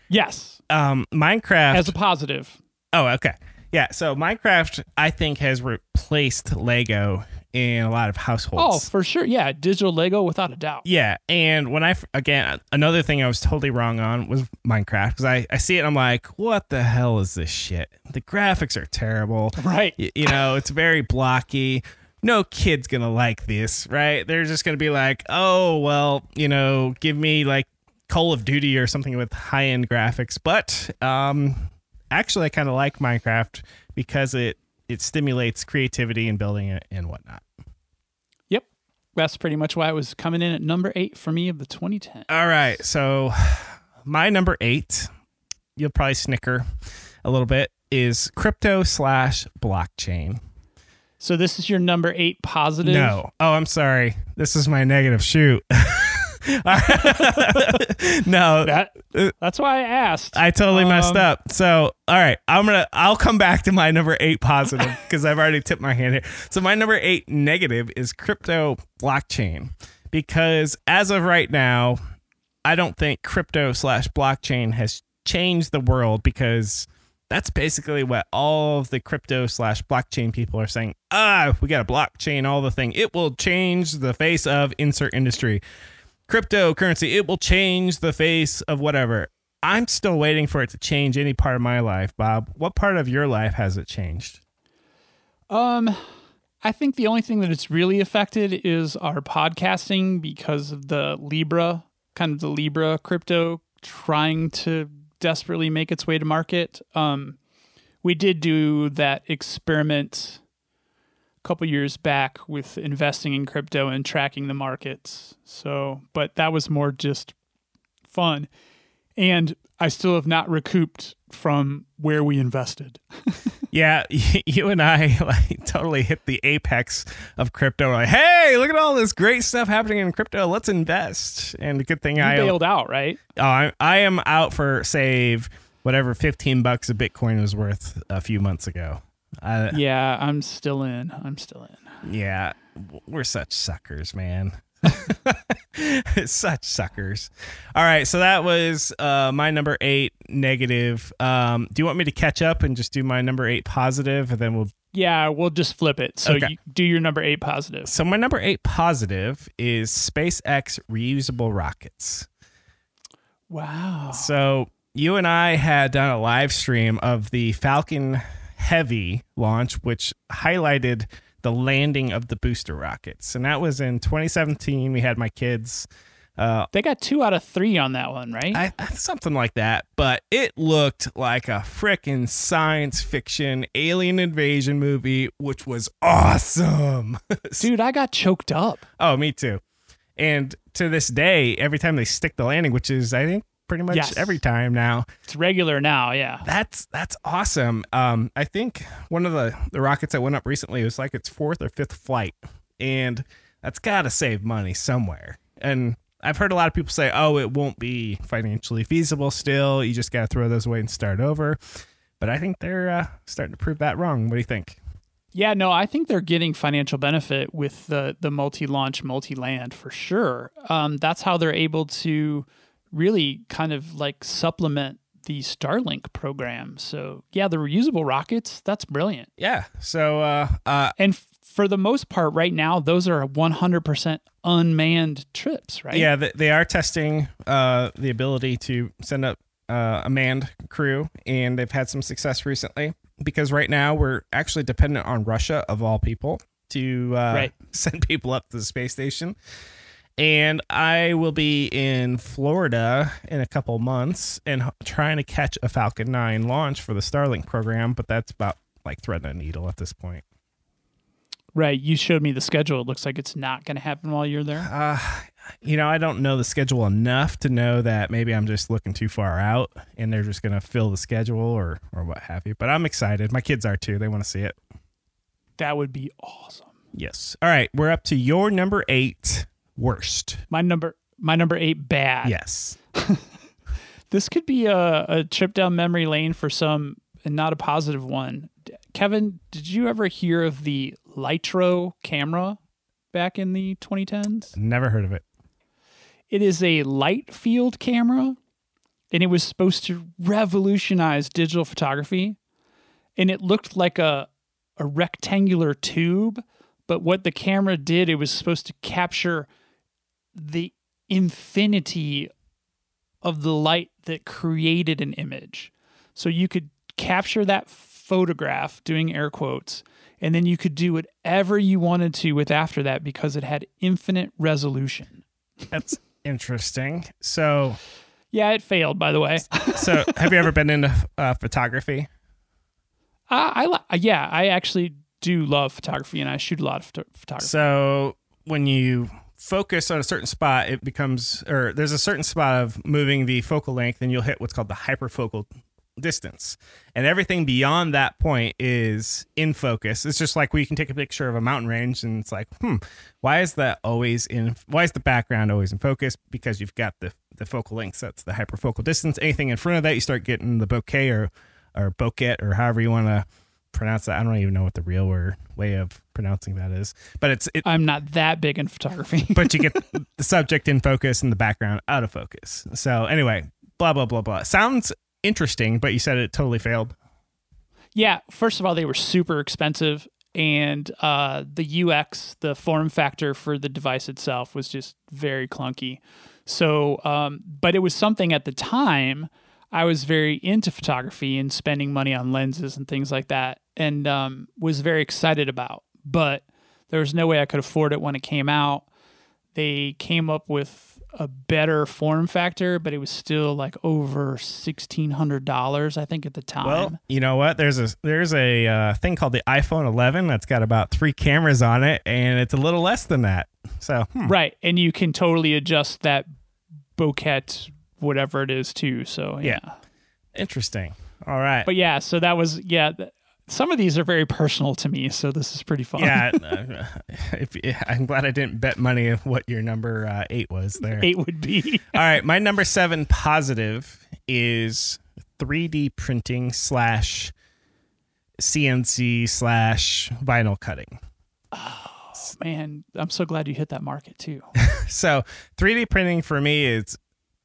yes, Um, Minecraft. as a positive. Oh, okay. Yeah, so Minecraft I think has replaced Lego in a lot of households. Oh, for sure. Yeah, digital Lego without a doubt. Yeah, and when I, again another thing I was totally wrong on was Minecraft because I I see it and I'm like, what the hell is this shit? The graphics are terrible. Right. Y- you know, it's very blocky. No kid's gonna like this, right? They're just gonna be like, oh well, you know, give me like Call of Duty or something with high end graphics. But um, actually, I kind of like Minecraft because it it stimulates creativity and building it and whatnot. Yep. That's pretty much why it was coming in at number eight for me of the 2010. All right. So my number eight, you'll probably snicker a little bit, is crypto slash blockchain. So this is your number eight positive. No. Oh, I'm sorry. This is my negative. Shoot. *laughs* *laughs* no, That that's why I asked. I totally messed Um, up. So, all right, I'm gonna I'll come back to my number eight positive *laughs* because I've already tipped my hand here. So my number eight negative is crypto blockchain because as of right now, I don't think crypto slash blockchain has changed the world because that's basically what all of the crypto slash blockchain people are saying. Ah, we got a blockchain, all the thing. It will change the face of insert industry. Cryptocurrency, it will change the face of whatever. I'm still waiting for it to change any part of my life, Bob. What part of your life has it changed? Um, I think the only thing that it's really affected is our podcasting because of the Libra, kind of the Libra crypto trying to desperately make its way to market. Um, we did do that experiment a couple years back with investing in crypto and tracking the markets. So, but that was more just fun. And I still have not recouped from where we invested. *laughs* Yeah, *laughs* you and I *laughs* like totally hit the apex of crypto. We're like, hey, look at all this great stuff happening in crypto. Let's invest. And the good thing You I bailed out, right? Oh, I, I am out for save whatever 15 bucks a Bitcoin was worth a few months ago. Uh, Yeah, I'm still in. I'm still in. yeah, we're such suckers, man. *laughs* such suckers. All right, so that was uh, my number eight negative. Um, do you want me to catch up and just do my number eight positive, and then we'll Yeah, we'll just flip it. So Okay. you do your number eight positive. So my number eight positive is SpaceX reusable rockets. Wow. So you and I had done a live stream of the Falcon Heavy launch, which highlighted the landing of the booster rockets, and that was in 2017. We had my kids. Uh, They got two out of three on that one, right? I, I- something like that, but it looked like a frickin' science fiction alien invasion movie, which was awesome. *laughs* Dude, I got choked up. Oh, me too. And to this day, every time they stick the landing, which is I think pretty much Yes. every time now, It's regular now, yeah. that's that's awesome. Um, I think one of the the rockets that went up recently was like its fourth or fifth flight, and that's got to save money somewhere. And I've heard a lot of people say, "Oh, it won't be financially feasible. Still, you just got to throw those away and start over." But I think they're uh, starting to prove that wrong. What do you think? Yeah, no, I think they're getting financial benefit with the the multi-launch, multi-land for sure. Um, that's how they're able to really kind of like supplement the Starlink program. So yeah, the reusable rockets, that's brilliant. Yeah. So, uh, uh, And f- for the most part, right now, those are 100% unmanned trips, right? Yeah, th- they are testing uh, the ability to send up uh, a manned crew, and they've had some success recently. Because right now we're actually dependent on Russia, of all people, to uh, Right. *laughs* send people up to the space station. And I will be in Florida in a couple months and trying to catch a Falcon 9 launch for the Starlink program, but that's about like threading a needle at this point. Right. You showed me the schedule. It looks like it's not going to happen while you're there. Uh, you know, I don't know the schedule enough to know that maybe I'm just looking too far out and they're just going to fill the schedule or or what have you. But I'm excited. My kids are too. They want to see it. That would be awesome. Yes. All right, we're up to your number 8 worst. My number my number 8 bad. Yes. *laughs* This could be a, a trip down memory lane for some and not a positive one. Kevin, did you ever hear of the Lytro camera back in the 2010s? Never heard of it. It is a light field camera and it was supposed to revolutionize digital photography. And it looked like a a rectangular tube, but what the camera did, it was supposed to capture the infinity of the light that created an image. So you could capture that photograph doing air quotes and then you could do whatever you wanted to with after that because it had infinite resolution. That's interesting. So, Yeah, it failed, by the way. so have you ever been into uh, photography? I, I li- yeah, I actually do love photography, and I shoot a lot of photo- photography. So when you focus on a certain spot, it becomes, or there's a certain spot of moving the focal length, and you'll hit what's called the hyperfocal distance. And everything beyond that point is in focus. It's just like we can take a picture of a mountain range and it's like, hmm, why is that always in why is the background always in focus? Because you've got the the focal length, so that's the hyperfocal distance. Anything in front of that, you start getting the bokeh or or bokeh or however you want to pronounce that. I don't even know what the real word way of pronouncing that is. But it's it, I'm not that big in photography. *laughs* but you get *laughs* the subject in focus and the background out of focus. So anyway, blah blah blah blah. Sounds interesting, but you said it totally failed. Yeah, first of all, they were super expensive, and uh, the UX, the form factor for the device itself, was just very clunky. So, um, but it was something at the time. I was very into photography and spending money on lenses and things like that, and um, was very excited about. But there was no way I could afford it when it came out. They came up with a better form factor, but it was still like over sixteen hundred dollars, I think, at the time. Well, you know what? There's a there's a uh, thing called the iPhone 11 that's got about three cameras on it, and it's a little less than that. So hmm. right, and you can totally adjust that bokeh, whatever it is, too. So yeah. yeah. Interesting. All right. But yeah, so that was yeah some of these are very personal to me, so this is pretty fun. Yeah, *laughs* uh, if, I'm glad I didn't bet money of what your number uh, eight was there. Eight would be. *laughs* All right, my number seven positive is 3D printing slash CNC slash vinyl cutting. Oh man, I'm so glad you hit that market too. *laughs* so 3D printing for me is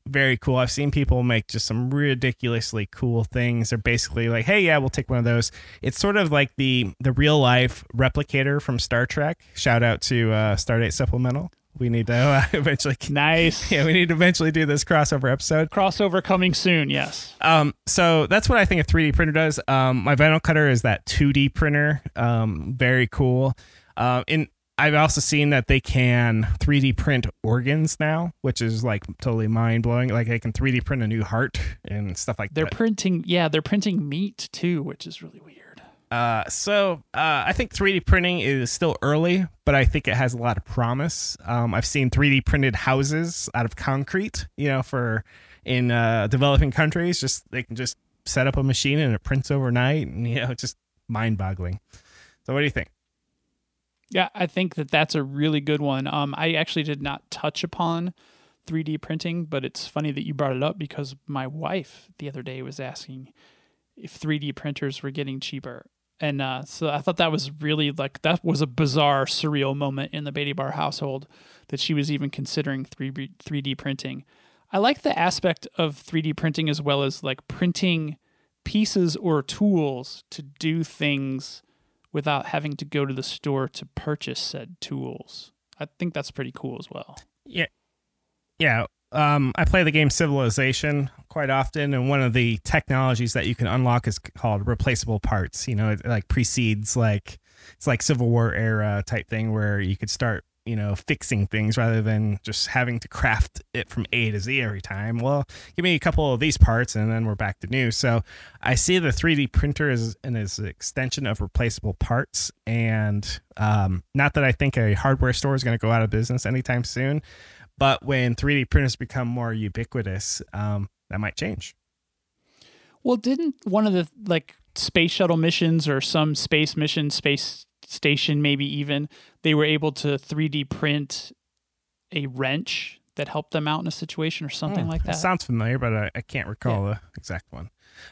very cool. I've seen people make just some ridiculously cool things. They're basically like, "Hey, yeah, we'll take one of those." It's sort of like the the real life replicator from Star Trek. Shout out to uh, Stardate Supplemental. We need to uh, *laughs* eventually. *laughs* Nice. Yeah, we need to eventually do this crossover episode. Crossover coming soon. Yes. Um. So that's what I think a 3D printer does. Um. My vinyl cutter is that 2D printer. Um. Very cool. Um. In I've also seen that they can 3D print organs now, which is like totally mind blowing. Like they can 3D print a new heart and stuff like they're that. They're printing, yeah, they're printing meat too, which is really weird. Uh, so uh, I think 3D printing is still early, but I think it has a lot of promise. Um, I've seen 3D printed houses out of concrete, you know, for in uh, developing countries. Just they can just set up a machine and it prints overnight, and *laughs* you know, just mind boggling. So what do you think? Yeah, I think that that's a really good one. Um, I actually did not touch upon 3D printing, but it's funny that you brought it up because my wife the other day was asking if 3D printers were getting cheaper. And uh, so I thought that was really like that was a bizarre, surreal moment in the Beatty Bar household that she was even considering 3D 3D printing. I like the aspect of 3D printing as well as like printing pieces or tools to do things without having to go to the store to purchase said tools. I think that's pretty cool as well. Yeah. Yeah. Um, I play the game Civilization quite often, and one of the technologies that you can unlock is called replaceable parts. You know, it like precedes like it's like Civil War era type thing where you could start you know, fixing things rather than just having to craft it from A to Z every time. Well, give me a couple of these parts and then we're back to new. So I see the 3D printer as an, extension of replaceable parts. And um, not that I think a hardware store is going to go out of business anytime soon, but when 3D printers become more ubiquitous, um, that might change. Well, didn't one of the like space shuttle missions or some space mission, space station, maybe even, they were able to 3D print a wrench that helped them out in a situation or something mm, like that. Sounds familiar, but I, I can't recall yeah. the exact one.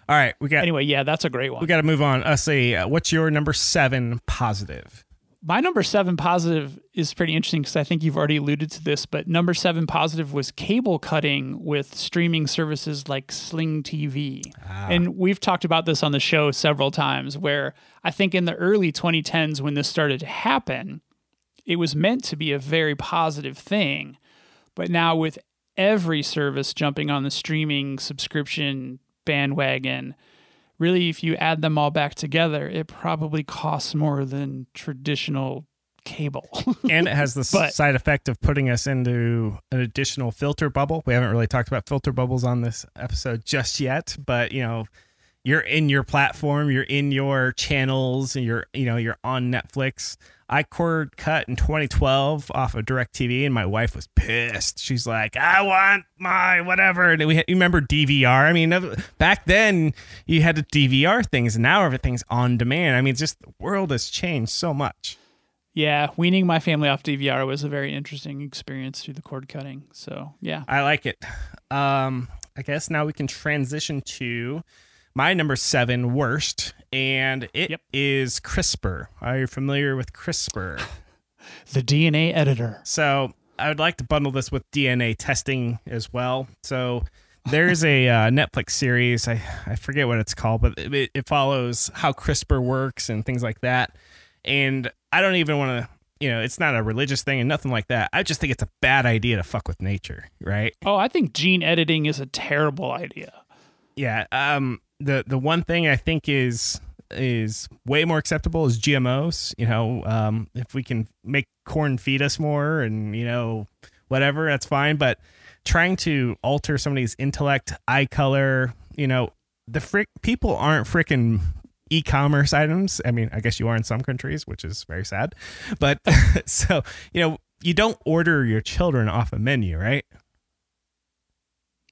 All right, we got. Anyway, yeah, that's a great one. We got to move on. Us, say, uh, what's your number seven positive? My number seven positive is pretty interesting because I think you've already alluded to this, but number seven positive was cable cutting with streaming services like Sling TV. Ah. And we've talked about this on the show several times where I think in the early 2010s, when this started to happen, it was meant to be a very positive thing. But now, with every service jumping on the streaming subscription bandwagon, really, if you add them all back together, it probably costs more than traditional cable. *laughs* and it has the but, side effect of putting us into an additional filter bubble. We haven't really talked about filter bubbles on this episode just yet, but you know, you're in your platform, you're in your channels, and you're you know you're on Netflix. I cord cut in 2012 off of DirecTV, and my wife was pissed. She's like, "I want my whatever." And we, you remember DVR? I mean, back then you had to DVR things, now everything's on demand. I mean, just the world has changed so much. Yeah, weaning my family off DVR was a very interesting experience through the cord cutting. So yeah, I like it. Um, I guess now we can transition to my number seven worst, and it Yep. is CRISPR. Are you familiar with CRISPR? *laughs* the DNA editor. So I would like to bundle this with DNA testing as well. So there's a uh, Netflix series. I, I forget what it's called, but it, it follows how CRISPR works and things like that. And I don't even want to, you know, it's not a religious thing and nothing like that. I just think it's a bad idea to fuck with nature, right? Oh, I think gene editing is a terrible idea. Yeah. Um. The the one thing I think is is way more acceptable is GMOs. You know, um, if we can make corn feed us more, and you know, whatever, that's fine. But trying to alter somebody's intellect, eye color, you know, the frick people aren't freaking e-commerce items. I mean, I guess you are in some countries, which is very sad. But *laughs* so you know, you don't order your children off a menu, right?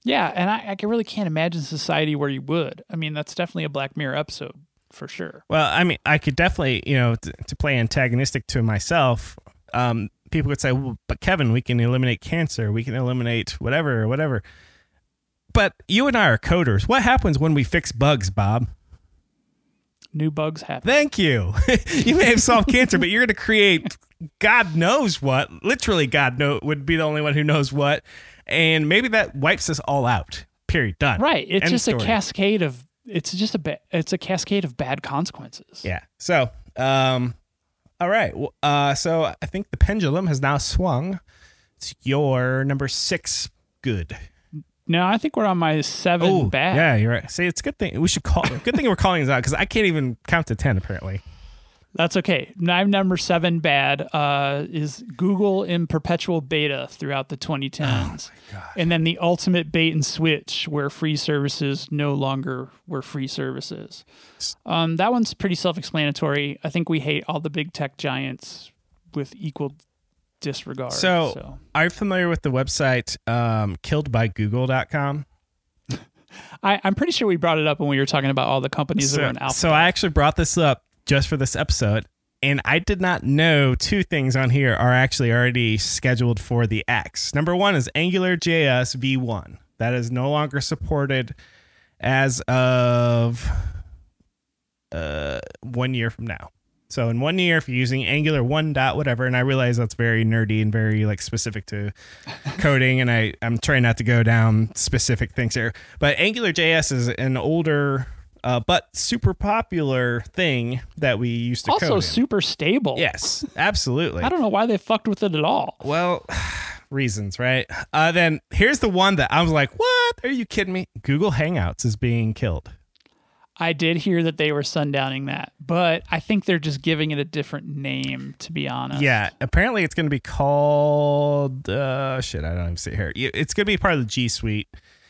Yeah, and I, I really can't imagine society where you would. I mean, that's definitely a Black Mirror episode for sure. Well, I mean, I could definitely, you know, t- to play antagonistic to myself, um, people would say, well, but Kevin, we can eliminate cancer, we can eliminate whatever, whatever. But you and I are coders. What happens when we fix bugs, Bob? New bugs happen. Thank you. *laughs* you may have solved cancer, but you're going to create God knows what. Literally, God know would be the only one who knows what, and maybe that wipes us all out. Period. Done. Right. It's End just story. a cascade of it's just a ba- it's a cascade of bad consequences. Yeah. So, um, all right. Well, uh, so I think the pendulum has now swung. It's your number six. Good. No, I think we're on my seven bad. Yeah, you're right. See, it's a good thing we should call. good thing we're calling this out because I can't even count to ten. Apparently. That's okay. Number seven bad uh, is Google in perpetual beta throughout the 2010s. And then the ultimate bait and switch where free services no longer were free services. Um, that one's pretty self explanatory. I think we hate all the big tech giants with equal disregard. So, so. are you familiar with the website um, killedbygoogle.com? *laughs* I, I'm pretty sure we brought it up when we were talking about all the companies that So, were in alpha. so I actually brought this up just for this episode, and I did not know two things on here are actually already scheduled for the X. Number one is AngularJS V1. That is no longer supported as of uh, one year from now. So in one year, if you're using Angular one dot whatever, and I realize that's very nerdy and very like specific to *laughs* coding, and I I'm trying not to go down specific things here, but Angular JS is an older uh, but super popular thing that we used to also super stable. Yes, absolutely. *laughs* I don't know why they fucked with it at all. Well, *sighs* reasons, right? Uh, then here's the one that I was like, "What? Are you kidding me?" Google Hangouts is being killed. I did hear that they were sundowning that, but I think they're just giving it a different name, to be honest. Yeah, apparently it's going to be called uh shit, I don't even see it here. It's going to be part of the G Suite.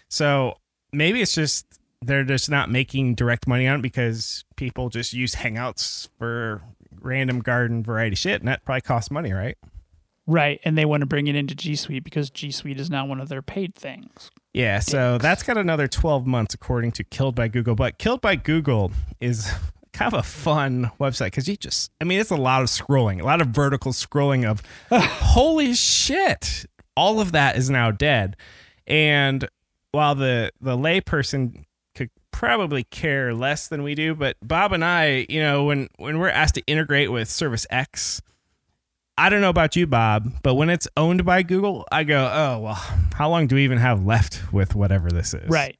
So, maybe it's just they're just not making direct money on it because people just use Hangouts for random garden variety shit and that probably costs money, right? Right. And they want to bring it into G Suite because G Suite is now one of their paid things. Yeah, so that's got another 12 months according to Killed by Google. But Killed by Google is *laughs* kind of a fun website because you just, I mean, it's a lot of scrolling, a lot of vertical scrolling of *laughs* holy shit. All of that is now dead. And while the, the layperson probably care less than we do, but Bob and I, you know, when, when we're asked to integrate with Service X, I don't know about you, Bob, but when it's owned by Google, I go, oh, well, how long do we even have left with whatever this is? Right.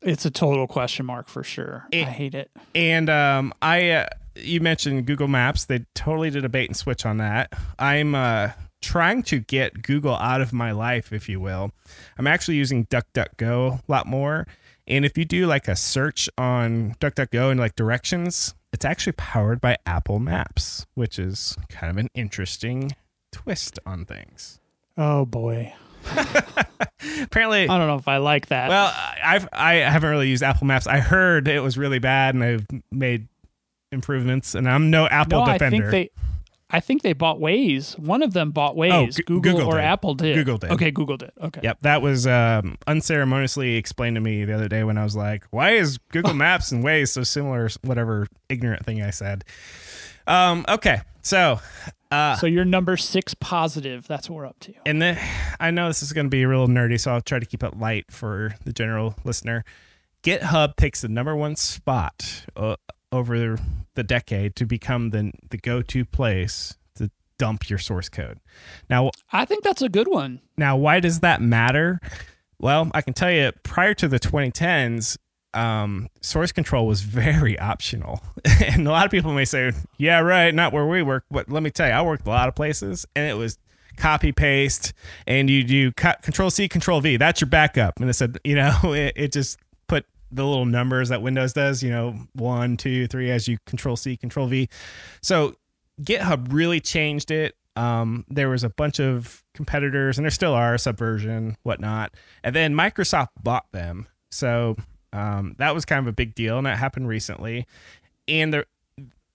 It's a total question mark for sure. It- I hate it. And um, I, uh, you mentioned Google Maps. They totally did a bait and switch on that. I'm uh, trying to get Google out of my life, if you will. I'm actually using DuckDuckGo a lot more. And if you do like a search on DuckDuckGo and like directions, it's actually powered by Apple Maps, which is kind of an interesting twist on things. Oh boy. *laughs* Apparently, I don't know if I like that. Well, I've I haven't really used Apple Maps. I heard it was really bad, and they've made improvements. And I'm no Apple no, I defender. think they I think they bought Waze. One of them bought Waze. G- Google, Google or did. Apple did. Google did. Okay, Google did. Okay. Yep, that was um, unceremoniously explained to me the other day when I was like, "Why is Google *laughs* Maps and Waze so similar?" Whatever ignorant thing I said. Um, okay, so uh, So you're number six positive. That's what we're up to. and then I know this is going to be real nerdy, so I'll try to keep it light for the general listener. GitHub takes the number one spot uh, over the decade to become the the go to place to dump your source code. Now, I think that's a good one. Now, why does that matter? Well, I can tell you prior to the 2010s, um, source control was very optional. *laughs* and a lot of people may say, yeah, right, not where we work. But let me tell you, I worked a lot of places and it was copy paste and you do cut, control C, control V. That's your backup. And it said, you know, *laughs* it, it just the little numbers that Windows does, you know, one, two, three, as you control C, control V. So GitHub really changed it. Um, there was a bunch of competitors, and there still are Subversion, whatnot, and then Microsoft bought them. So um, that was kind of a big deal, and that happened recently. And the,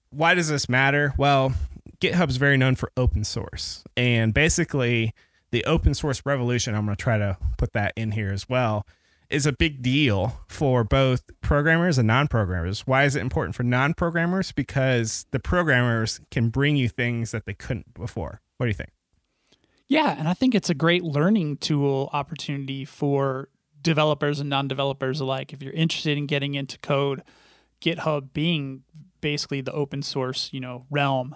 why does this matter? Well, GitHub's very known for open source, and basically the open source revolution. I'm going to try to put that in here as well is a big deal for both programmers and non-programmers. Why is it important for non-programmers? Because the programmers can bring you things that they couldn't before. What do you think? Yeah, and I think it's a great learning tool opportunity for developers and non-developers alike. If you're interested in getting into code, GitHub being basically the open source, you know, realm,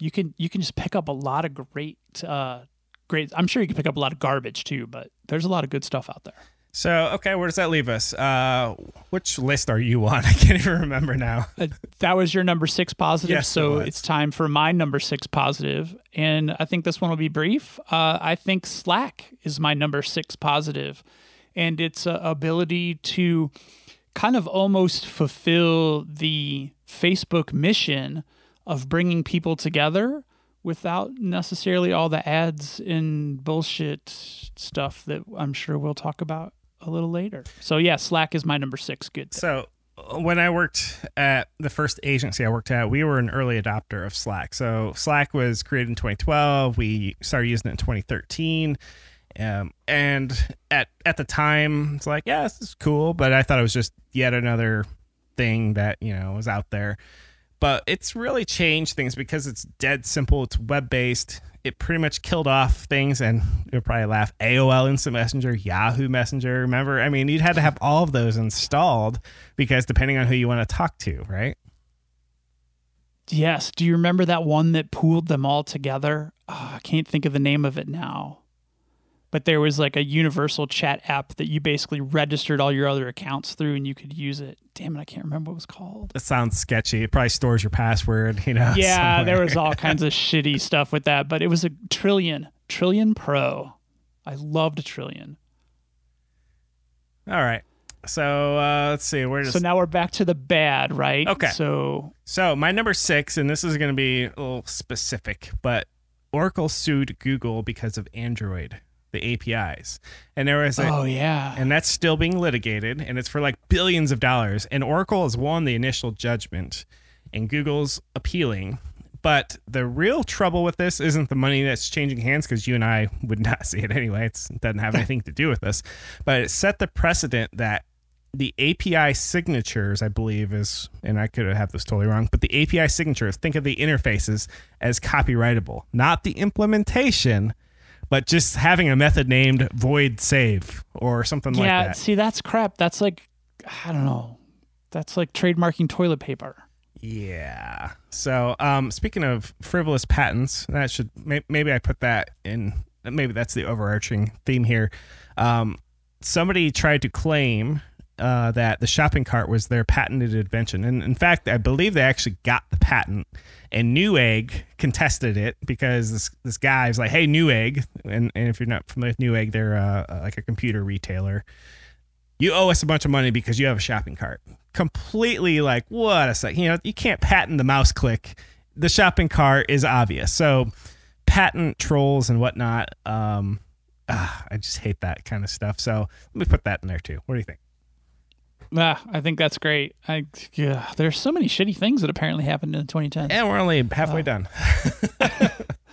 you can you can just pick up a lot of great uh great I'm sure you can pick up a lot of garbage too, but there's a lot of good stuff out there. So, okay, where does that leave us? Uh, which list are you on? *laughs* I can't even remember now. Uh, that was your number six positive. Yes, so was. it's time for my number six positive, and I think this one will be brief. Uh, I think Slack is my number six positive, and its uh, ability to kind of almost fulfill the Facebook mission of bringing people together without necessarily all the ads and bullshit stuff that I'm sure we'll talk about a little later. So yeah, Slack is my number six. Good. So, uh, when I worked at the first agency I worked at, we were an early adopter of Slack. So, Slack was created in 2012. We started using it in 2013. Um, and at at the time, it's like, yeah, this is cool, but I thought it was just yet another thing that you know was out there. But it's really changed things because it's dead simple. It's web based. It pretty much killed off things, and you'll probably laugh. AOL Instant Messenger, Yahoo Messenger. Remember, I mean, you'd had to have all of those installed because depending on who you want to talk to, right? Yes. Do you remember that one that pooled them all together? Oh, I can't think of the name of it now. But there was like a universal chat app that you basically registered all your other accounts through and you could use it. Damn it, I can't remember what it was called. It sounds sketchy. It probably stores your password, you know. *laughs* Yeah, there was all kinds of *laughs* shitty stuff with that, but it was a Trillian, Trillian Pro. I loved Trillian. All right. So uh, let's see. Where does So now we're back to the bad, right? Okay. So So my number six, and this is going to be a little specific, but Oracle sued Google because of Android, the APIs, and there was a, oh yeah. and that's still being litigated, and it's for like billions of dollars. And Oracle has won the initial judgment, and Google's appealing. But the real trouble with this isn't the money that's changing hands because you and I would *laughs* not see it anyway. It's, it doesn't have anything to do with us. But it set the precedent that the API signatures, I believe, is, and I could have this totally wrong, but the API signatures, think of the interfaces as copyrightable, not the implementation, but just having a method named void save or something like yeah, that. see that's crap. That's like I don't know. That's like trademarking toilet paper. Yeah. So, um, speaking of frivolous patents, that should maybe I put that in. Maybe that's the overarching theme here. Um, somebody tried to claim uh, that the shopping cart was their patented invention, and in fact, I believe they actually got the patent. And Newegg contested it because this this guy was like, "Hey, Newegg," and, and if you're not familiar with Newegg, they're uh, like a computer retailer you owe us a bunch of money because you have a shopping cart. Completely like, what a sec. You know, you can't patent the mouse click. The shopping cart is obvious. So, patent trolls and whatnot. Um, ah, I just hate that kind of stuff. So, let me put that in there too. What do you think? Ah, I think that's great. I yeah, there's so many shitty things that apparently happened in 2010. And we're only halfway done. *laughs* *laughs*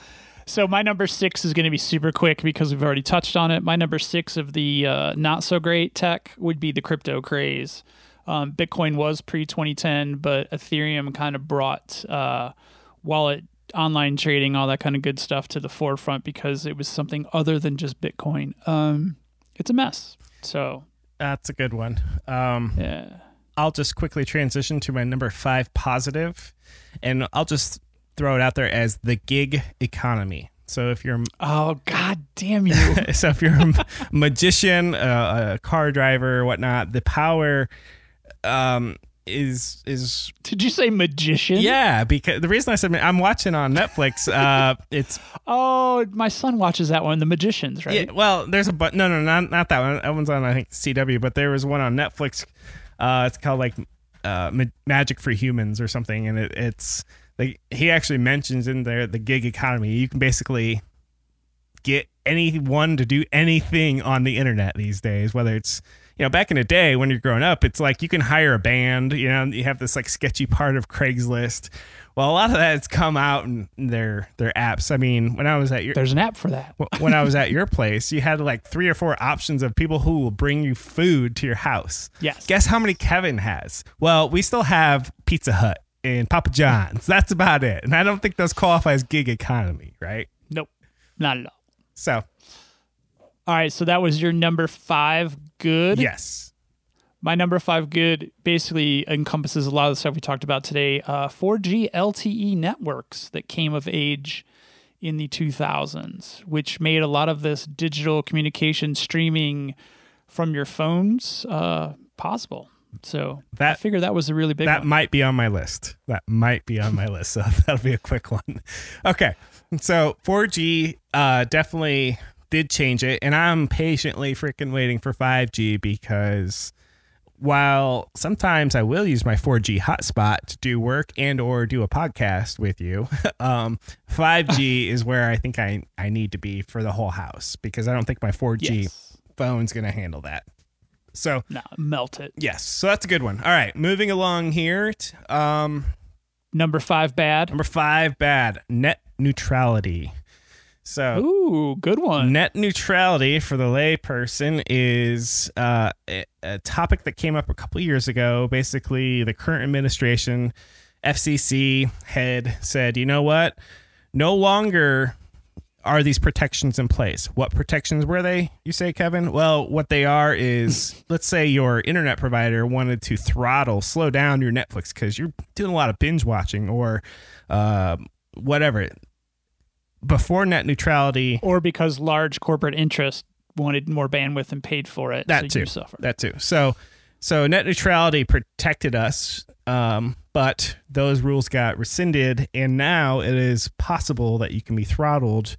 So my number six is going to be super quick because we've already touched on it. My number six of the uh, not so great tech would be the crypto craze. Um, Bitcoin was pre 2010, but Ethereum kind of brought uh, wallet, online trading, all that kind of good stuff to the forefront because it was something other than just Bitcoin. Um, it's a mess. So That's a good one. Um, yeah, I'll just quickly transition to my number five positive, and I'll just throw it out there as the gig economy. So if you're oh god damn you! *laughs* so if you're a magician, uh, a car driver, whatnot, the power um, is is Did you say magician? yeah. Because the reason I said I'm watching on Netflix, *laughs* uh, it's Oh, my son watches that one, The Magicians, right? Yeah, well, there's a but no, no, not not that one. That one's on I think CW, but there was one on Netflix. Uh, it's called like uh, Ma- Magic for Humans or something, and it, it's like he actually mentions in there the gig economy. You can basically get anyone to do anything on the internet these days, whether it's you know back in the day when you're growing up, it's like you can hire a band. You know, you have this like sketchy part of Craigslist. Well, a lot of that has come out in their their apps. I mean, when I was at your There's an app for that. When I was at your place, you had like three or four options of people who will bring you food to your house. Yes. Guess how many Kevin has? Well, we still have Pizza Hut and Papa John's. That's about it. And I don't think those qualify as gig economy, right? Nope, not at all. So, All right, so that was your number five good. yes. My number five good basically encompasses a lot of the stuff we talked about today. Uh, 4G LTE networks that came of age in the 2000s, which made a lot of this digital communication streaming from your phones uh, possible. So I That- figure that was a really big That one. might be on my list. That might be on my list. *laughs* So that'll be a quick one. Okay. So 4G uh, definitely did change it. And I'm patiently freaking waiting for 5G because while sometimes I will use my 4G hotspot to do work and or do a podcast with you, *laughs* um, 5G *laughs* is where I think I, I need to be for the whole house because I don't think my 4G Yes. phone's going to handle that. So melt it. yes, so that's a good one. All right, moving along here. t- Um, Number five, bad. Number five, bad net neutrality. So, Ooh, good one. net neutrality for the layperson is uh, a, topic that came up a couple years ago. Basically, the current administration, FCC head said, you know what? No longer are these protections in place. What protections were they, you say, Kevin? Well, what they are is *laughs* let's say your internet provider wanted to throttle, slow down your Netflix because you're doing a lot of binge watching or uh, whatever. Before net neutrality, or because large corporate interest wanted more bandwidth and paid for it. that so too. you suffer. That too. So, so net neutrality protected us, um, but those rules got rescinded, and now it is possible that you can be throttled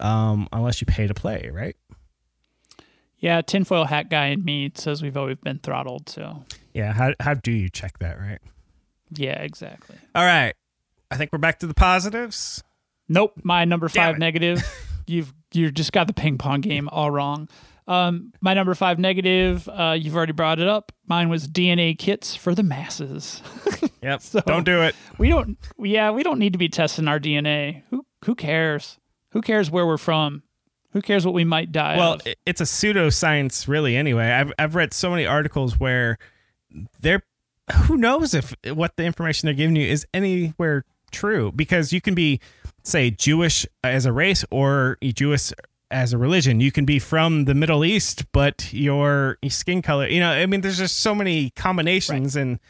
um, unless you pay to play, right? Yeah, tinfoil hat guy and me says we've always been throttled. So Yeah. How how do you check that, right? yeah, exactly. All right. I think we're back to the positives. Nope, my number Damn five it. negative. *laughs* You've you just got the ping pong game all wrong. Um, my number five negative. Uh, you've already brought it up. Mine was DNA kits for the masses. *laughs* Yep. So- Don't do it. we don't. Yeah, we don't need to be testing our DNA. Who who cares? Who cares where we're from? Who cares what we might die Well, of? it's a pseudoscience, really. Anyway, I've I've read so many articles where they're who knows if what the information they're giving you is anywhere true because you can be say Jewish as a race or Jewish as a religion. You can be from the Middle East, but your skin color, you know, I mean, there's just so many combinations and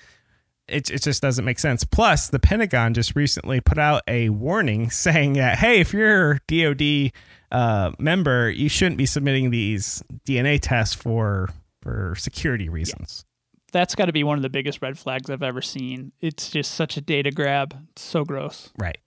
it, it just doesn't make sense. Plus, the Pentagon just recently put out a warning *laughs* saying that, hey, if you're DoD uh, member, you shouldn't be submitting these DNA tests for for security reasons. That's got to be one of the biggest red flags I've ever seen. It's just such a data grab. It's so gross. Right.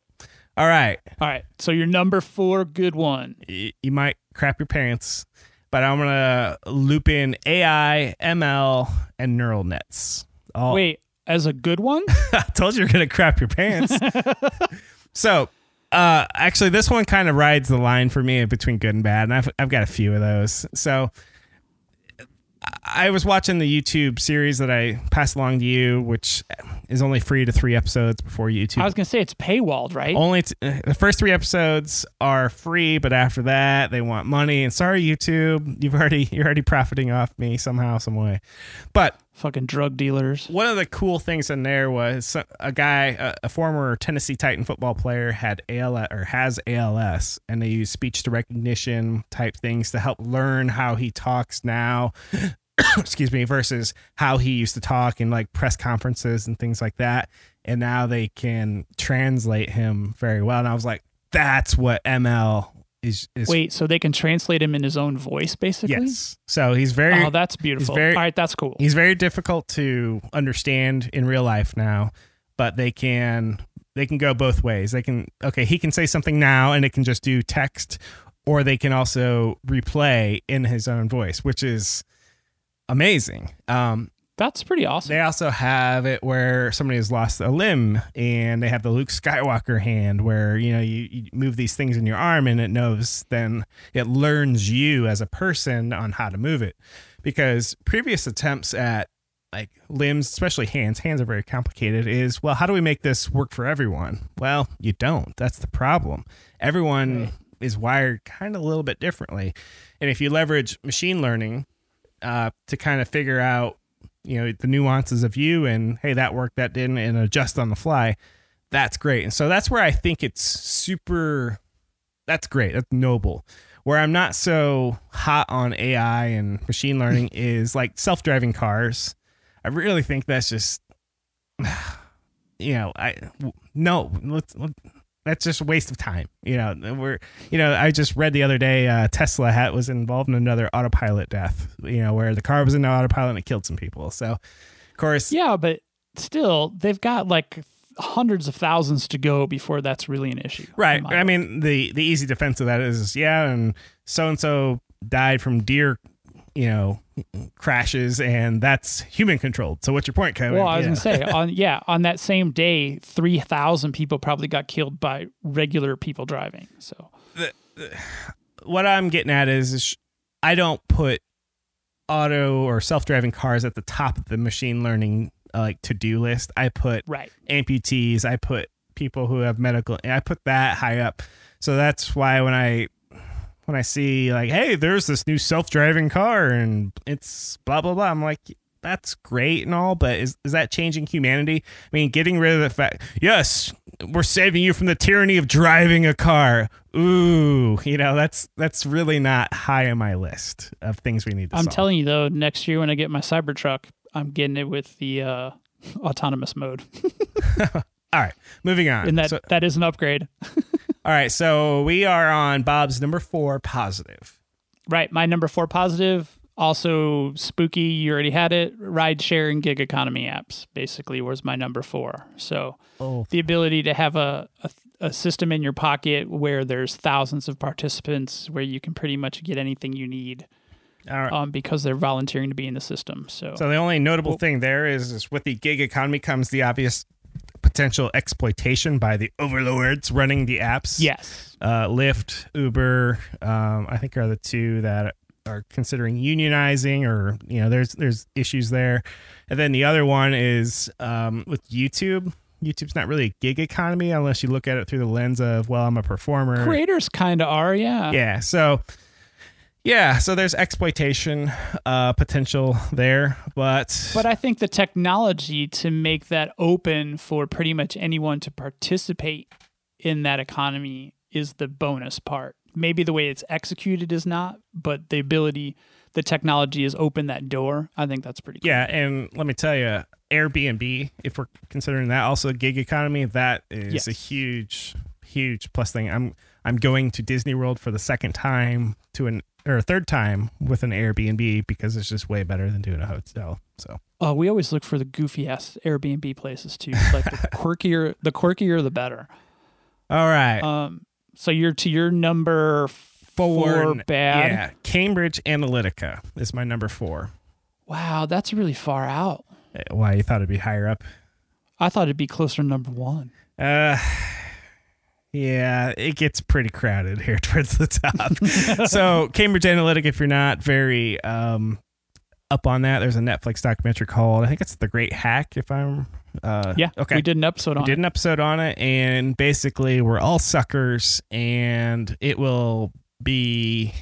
All right. All right, so your number four, good one. Y- you might crap your pants, but I'm gonna loop in AI, ML, and neural nets. All, Wait, as a good one? *laughs* I told you you're gonna crap your pants. *laughs* so, uh, actually, this one kind of rides the line for me between good and bad, and I've I've got a few of those. So, I was watching the YouTube series that I passed along to you, which is only free to three episodes before YouTube. I was gonna say it's paywalled, right? only t- uh, the first three episodes are free, but after that they want money. And sorry, YouTube, you've already *laughs* you're already profiting off me somehow, some way. But Fucking drug dealers. one of the cool things in there was a guy, a, a former Tennessee Titan football player, had ALS or has ALS, and they use speech to recognition type things to help learn how he talks now. *coughs* excuse me, versus how he used to talk in like press conferences and things like that. And now they can translate him very well. And I was like, that's what ML is. is Wait, so they can translate him in his own voice, basically? yes. So he's very Oh, that's beautiful. very- All right, that's cool. he's very difficult to understand in real life now but they can they can go both ways they can okay he can say something now and it can just do text or they can also replay in his own voice which is amazing um That's pretty awesome. they also have it where somebody has lost a limb and they have the Luke Skywalker hand where, you know, you, you move these things in your arm and it knows, then it learns you as a person on how to move it. Because previous attempts at like limbs, especially hands, hands are very complicated, is well, how do we make this work for everyone? Well, you don't. That's the problem. Everyone Right. is wired kind of a little bit differently. And if you leverage machine learning uh, to kind of figure out you know the nuances of you and hey that worked that didn't and adjust on the fly. That's great. And so that's where i think it's super that's great. That's noble. Where i'm not so hot on ai and machine learning *laughs* is like self-driving cars. I really think that's just *sighs* you know i no let's, let that's just a waste of time you know we're you know i just read the other day uh, tesla hat was involved in another autopilot death you know where the car was in autopilot and it killed some people so of course yeah, but still, they've got like hundreds of thousands to go before that's really an issue. right i mean the the easy defense of that is yeah and so and so died from deer you know crashes and that's human controlled so what's your point kevin Well, I was Yeah. gonna say *laughs* on yeah, on that same day, three thousand people probably got killed by regular people driving. So what I'm getting at is, is I don't put auto or self-driving cars at the top of the machine learning uh, like to-do list. I put right, amputees, I put people who have medical I put that high up. So that's why when I when I see like, hey, there's this new self-driving car and it's blah blah blah, I'm like that's great and all, but is, is that changing humanity? I mean, getting rid of the fact, yes, we're saving you from the tyranny of driving a car. Ooh, you know, that's that's really not high on my list of things we need to I'm solve. telling you though, next year when I get my Cybertruck, I'm getting it with the uh, autonomous mode, *laughs* all right, moving on. and that So- that is an upgrade. *laughs* all right, so we are on Bob's number four positive. Right, my number four positive. Also spooky. You already had it. Ride share and gig economy apps basically was my number four. So Oh, the ability to have a, a a system in your pocket where there's thousands of participants where you can pretty much get anything you need all right. um, because they're volunteering to be in the system. So, So the only notable Well- thing there is, is with the gig economy comes the obvious potential exploitation by the overlords running the apps. yes, uh, Lyft, Uber, um, I think are the two that are considering unionizing, or you know, there's there's issues there. And then the other one is um, with YouTube. YouTube's not really a gig economy unless you look at it through the lens of well, I'm a performer. creators kind of are. Yeah. Yeah. So yeah, so there's exploitation uh, potential there, but But I think the technology to make that open for pretty much anyone to participate in that economy is the bonus part. Maybe the way it's executed is not, but the ability, the technology has opened that door. I think that's pretty cool. Yeah, and let me tell you, Airbnb, if we're considering that also a gig economy, that is Yes. a huge, huge plus thing. I'm I'm going to Disney World for the second time to an or a third time with an Airbnb because it's just way better than doing a hotel. So Uh, we always look for the goofy ass Airbnb places too. Like the *laughs* quirkier, the quirkier, the better. all right, Um, so you're to your number four, four bad. Yeah, Cambridge Analytica is my number four. Wow, that's really far out. Uh, Why you thought it'd be higher up? I thought it'd be closer to number one. Uh, yeah, it gets pretty crowded here *laughs* towards the top. *laughs* so Cambridge Analytic, if you're not very um, up on that. There's a Netflix documentary called I think it's The Great Hack. If I'm uh, Yeah. okay. We did an episode on it. We did it. an episode on it, and basically we're all suckers, and it will be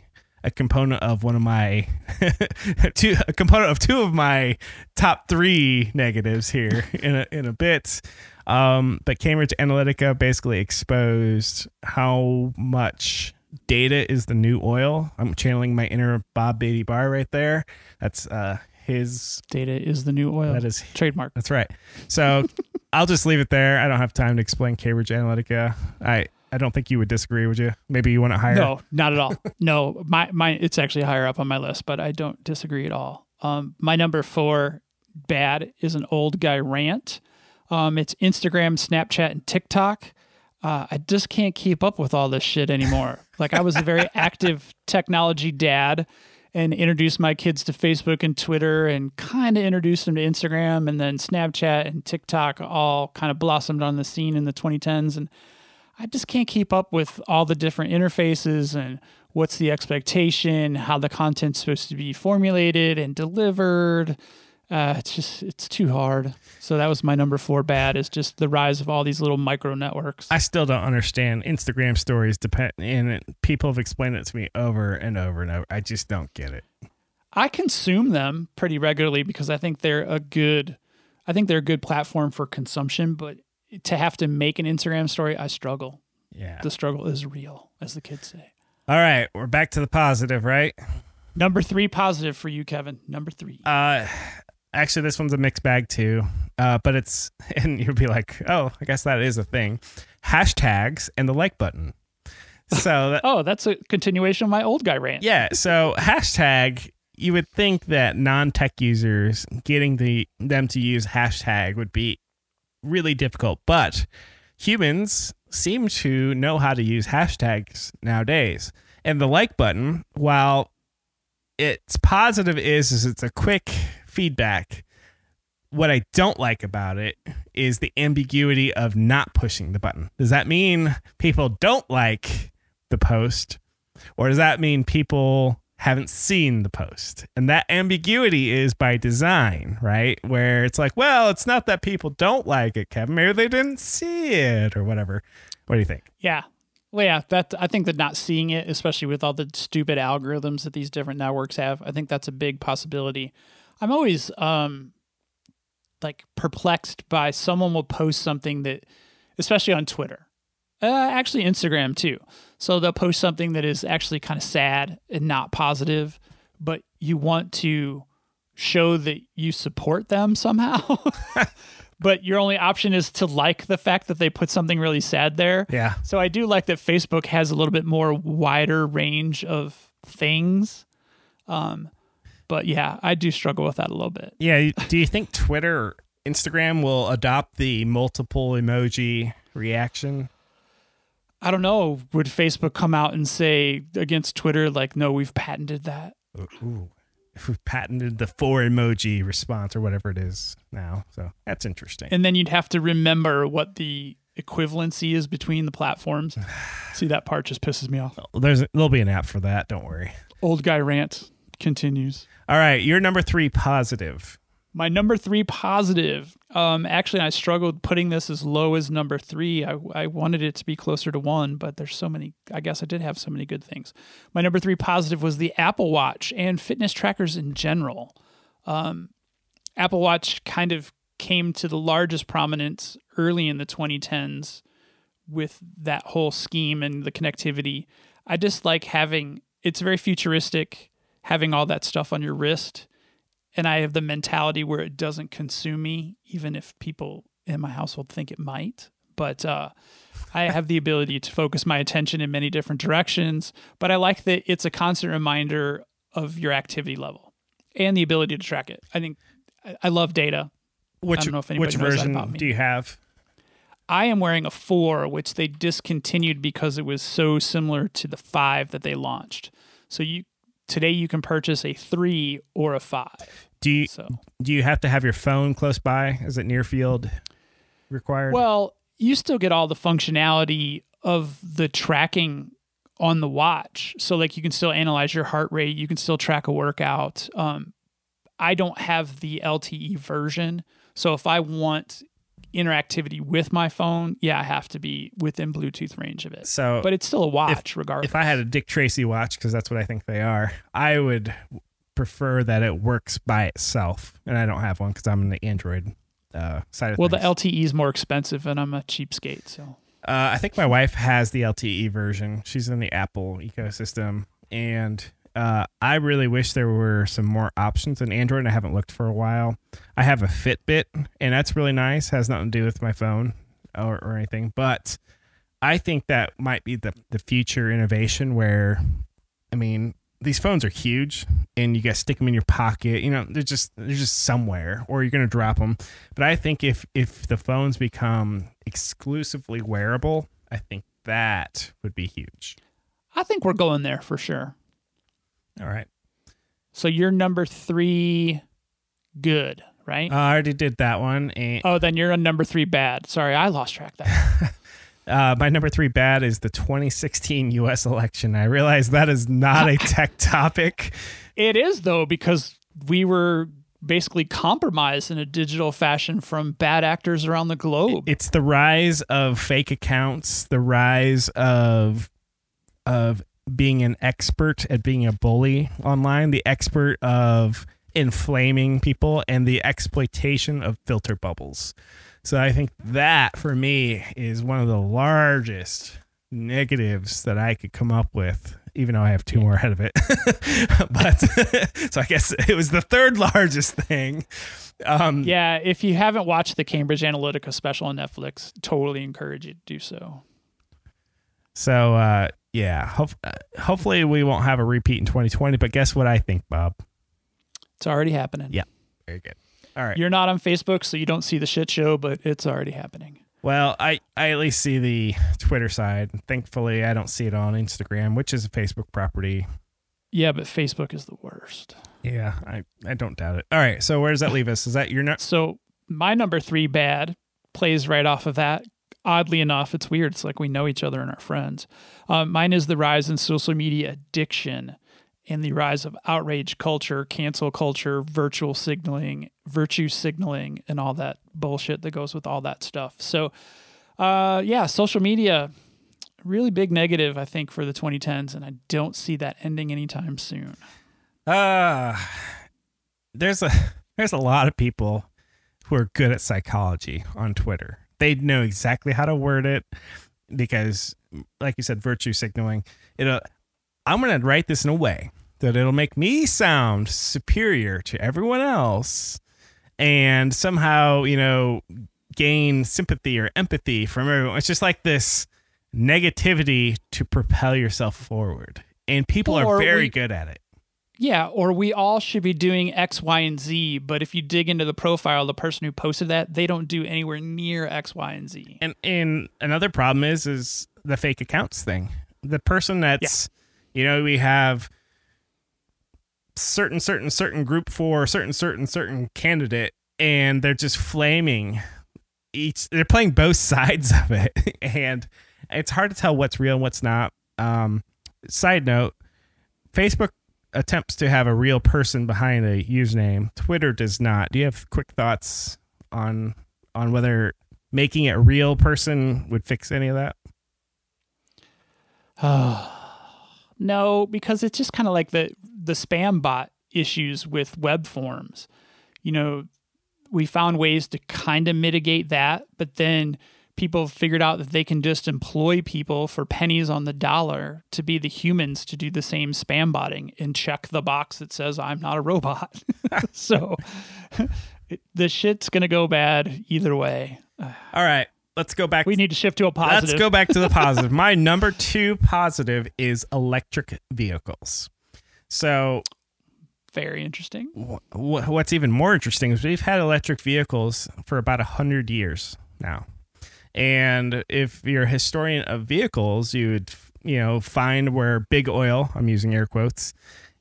a component of one of my *laughs* two a component of two of my top three negatives here in a in a bit. Um, but Cambridge Analytica basically exposed how much data is the new oil. I'm channeling my inner Bob Beatty Bar right there. That's uh his Data is the new oil. that is trademark. that's right. So *laughs* I'll just leave it there. I don't have time to explain Cambridge Analytica. I I don't think you would disagree, would you? Maybe you want it higher. No, not at all. no, my my it's actually higher up on my list, but I don't disagree at all. Um, my number four bad is an old guy rant. Um, it's Instagram, Snapchat, and TikTok. Uh, I just can't keep up with all this shit anymore. *laughs* like I was a very active technology dad and introduced my kids to Facebook and Twitter and kind of introduced them to Instagram and then Snapchat and TikTok all kind of blossomed on the scene in the 2010s and I just can't keep up with all the different interfaces and what's the expectation, how the content's supposed to be formulated and delivered. Uh, it's just it's too hard. So that was my number four bad is just the rise of all these little micro networks. I still don't understand Instagram stories. Depend and it, people have explained it to me over and over and over. I just don't get it. I consume them pretty regularly because I think they're a good I think they're a good platform for consumption, but to have to make an Instagram story, I struggle. Yeah. The struggle is real, as the kids say. All right, we're back to the positive, right? Number three positive for you, Kevin. Number three. Uh, actually, this one's a mixed bag too. Uh, but it's *laughs* and you'll be like, oh, I guess that is a thing. Hashtags and the like button. So *laughs* that, Oh, that's a continuation of my old guy rant. yeah, so hashtag. You would think that non-tech users getting the them to use hashtag would be really difficult, but humans seem to know how to use hashtags nowadays. And the like button, while its positive is is it's a quick feedback. What I don't like about it is the ambiguity of not pushing the button. Does that mean people don't like the post or does that mean people haven't seen the post? And that ambiguity is by design, right? Where it's like, well, it's not that people don't like it, Kevin. Maybe they didn't see it or whatever. What do you think? Yeah. Well, yeah, that I think that not seeing it, especially with all the stupid algorithms that these different networks have, I think that's a big possibility. I'm always um like perplexed by someone will post something that, especially on Twitter, uh, actually Instagram too. So they'll post something that is actually kind of sad and not positive, but you want to show that you support them somehow. *laughs* but your only option is to like the fact that they put something really sad there. Yeah. So I do like that Facebook has a little bit more wider range of things. Um, but yeah, I do struggle with that a little bit. Yeah. Do you think Twitter or Instagram will adopt the multiple emoji reaction? I don't know. Would Facebook come out and say against Twitter, like, no, we've patented that? Uh, ooh. We've patented the four emoji response or whatever it is now. So that's interesting. And then you'd have to remember what the equivalency is between the platforms. *sighs* See, that part just pisses me off. There's there'll be an app for that. Don't worry. Old guy rant continues. All right, you're number three positive. My number three positive. Um, actually, I struggled putting this as low as number three. I, I wanted it to be closer to one, but there's so many. I guess I did have so many good things. My number three positive was the Apple Watch and fitness trackers in general. Um, Apple Watch kind of came to the largest prominence early in the 2010s with that whole scheme and the connectivity. I just like having it's very futuristic, having all that stuff on your wrist and I have the mentality where it doesn't consume me, even if people in my household think it might. But uh, I have the ability to focus my attention in many different directions. But I like that it's a constant reminder of your activity level and the ability to track it. I think I- love data. Which don't know if anybody which version do you have? I am wearing a four, which they discontinued because it was so similar to the five that they launched. So you today you can purchase a three or a five. Do you So do you have to have your phone close by? Is it near field required? Well, you still get all the functionality of the tracking on the watch. So like you can still analyze your heart rate, you can still track a workout. Um I don't have the LTE version. So if I want interactivity with my phone, yeah, I have to be within Bluetooth range of it. So, But it's still a watch regardless. if I had a Dick Tracy watch, because that's what I think they are, I would prefer that it works by itself, and I don't have one because I'm in the Android uh, side of well, the. LTE is more expensive, and I'm a cheapskate. So Uh, I think my wife has the LTE version. She's in the Apple ecosystem, and uh, I really wish there were some more options in Android. And I haven't looked for a while. I have a Fitbit, and that's really nice. Has nothing to do with my phone or, or anything, but I think that might be the the future innovation. Where, I mean, these phones are huge, and you got to stick them in your pocket. You know, they're just they're just somewhere, or you're gonna drop them. But I think if if the phones become exclusively wearable, I think that would be huge. I think we're going there for sure. All right. So you're number three, good, right? I already did that one. And oh, then you're on number three, bad. Sorry, I lost track that. *laughs* uh, my number three bad is the 2016 U.S. election. I realize that is not a *laughs* tech topic. it is though because we were basically compromised in a digital fashion from bad actors around the globe. It's the rise of fake accounts, the rise of of being an expert at being a bully online, the expert of inflaming people, and the exploitation of filter bubbles. So I think that for me is one of the largest negatives that I could come up with, even though I have two more ahead of it. *laughs* but *laughs* so I guess it was the third largest thing. Um, yeah, if you haven't watched the Cambridge Analytica special on Netflix, totally encourage you to do so. So uh, yeah, hope, uh, hopefully we won't have a repeat in 2020. But guess what I think, Bob? It's already happening. Yeah. Very good. All right. You're not on Facebook, so you don't see the shit show, but it's already happening. Well, I, I at least see the Twitter side. Thankfully, I don't see it on Instagram, which is a Facebook property. Yeah, but Facebook is the worst. Yeah, I, I don't doubt it. All right. So where does that leave us? Is that your next? So my number three bad plays right off of that. Oddly enough, it's weird. It's like we know each other and our friends. Um, mine is the rise in social media addiction and the rise of outrage culture, cancel culture, virtual signaling, virtue signaling, and all that bullshit that goes with all that stuff. So, uh, yeah, social media, really big negative, I think, for the 2010s, and I don't see that ending anytime soon. Uh, there's a *laughs* there's a lot of people who are good at psychology on Twitter. They know exactly how to word it because, like you said, virtue signaling. It'll. I'm gonna write this in a way that it'll make me sound superior to everyone else, and somehow you know gain sympathy or empathy from everyone. It's just like this negativity to propel yourself forward, and people Or are very we- good at it. Yeah, or we all should be doing X, Y, and Z, but if you dig into the profile of the person who posted that, they don't do anywhere near X, Y, and Z. And and another problem is is the fake accounts thing. The person that's you know, we have certain certain certain group for certain certain certain candidate and they're just flaming each they're playing both *laughs* sides of it and it's hard to tell what's real and what's not. Um side note, Facebook attempts to have a real person behind a username. Twitter does not. Do you have quick thoughts on on whether making it a real person would fix any of that? *sighs* No, because it's just kind of like the the spam bot issues with web forms. You know, we found ways to kind of mitigate that, but then people figured out that they can just employ people for pennies on the dollar to be the humans to do the same spam botting and check the box that says I'm not a robot. *laughs* so *laughs* it, the shit's going to go bad either way. *sighs* All right, let's go back. We need to shift to a positive. Let's go back to the positive. My *laughs* number two positive is electric vehicles. So Very interesting. wh- wh- what's even more interesting is we've had electric vehicles for about a hundred years now, and if you're a historian of vehicles, you would you know find where big oil, I'm using air quotes,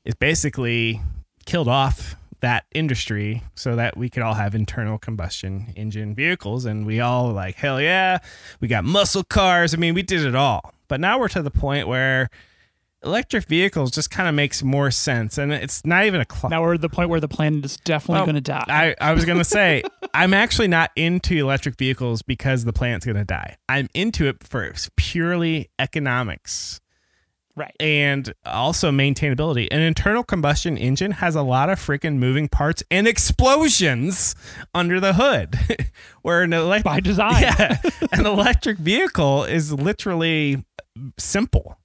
is basically killed off that industry so that we could all have internal combustion engine vehicles. And we all like hell yeah we got muscle cars. I mean we did it all. But now we're to the point where electric vehicles just kind of makes more sense, and it's not even a cl- Now we're at the point where the planet is definitely Well, going to die. I, I was gonna say *laughs* I'm actually not into electric vehicles because the planet's gonna die. I'm into it for purely economics right. and also maintainability. An internal combustion engine has a lot of freaking moving parts and explosions under the hood, *laughs* where an electric By design. yeah, *laughs* an electric vehicle is literally simple.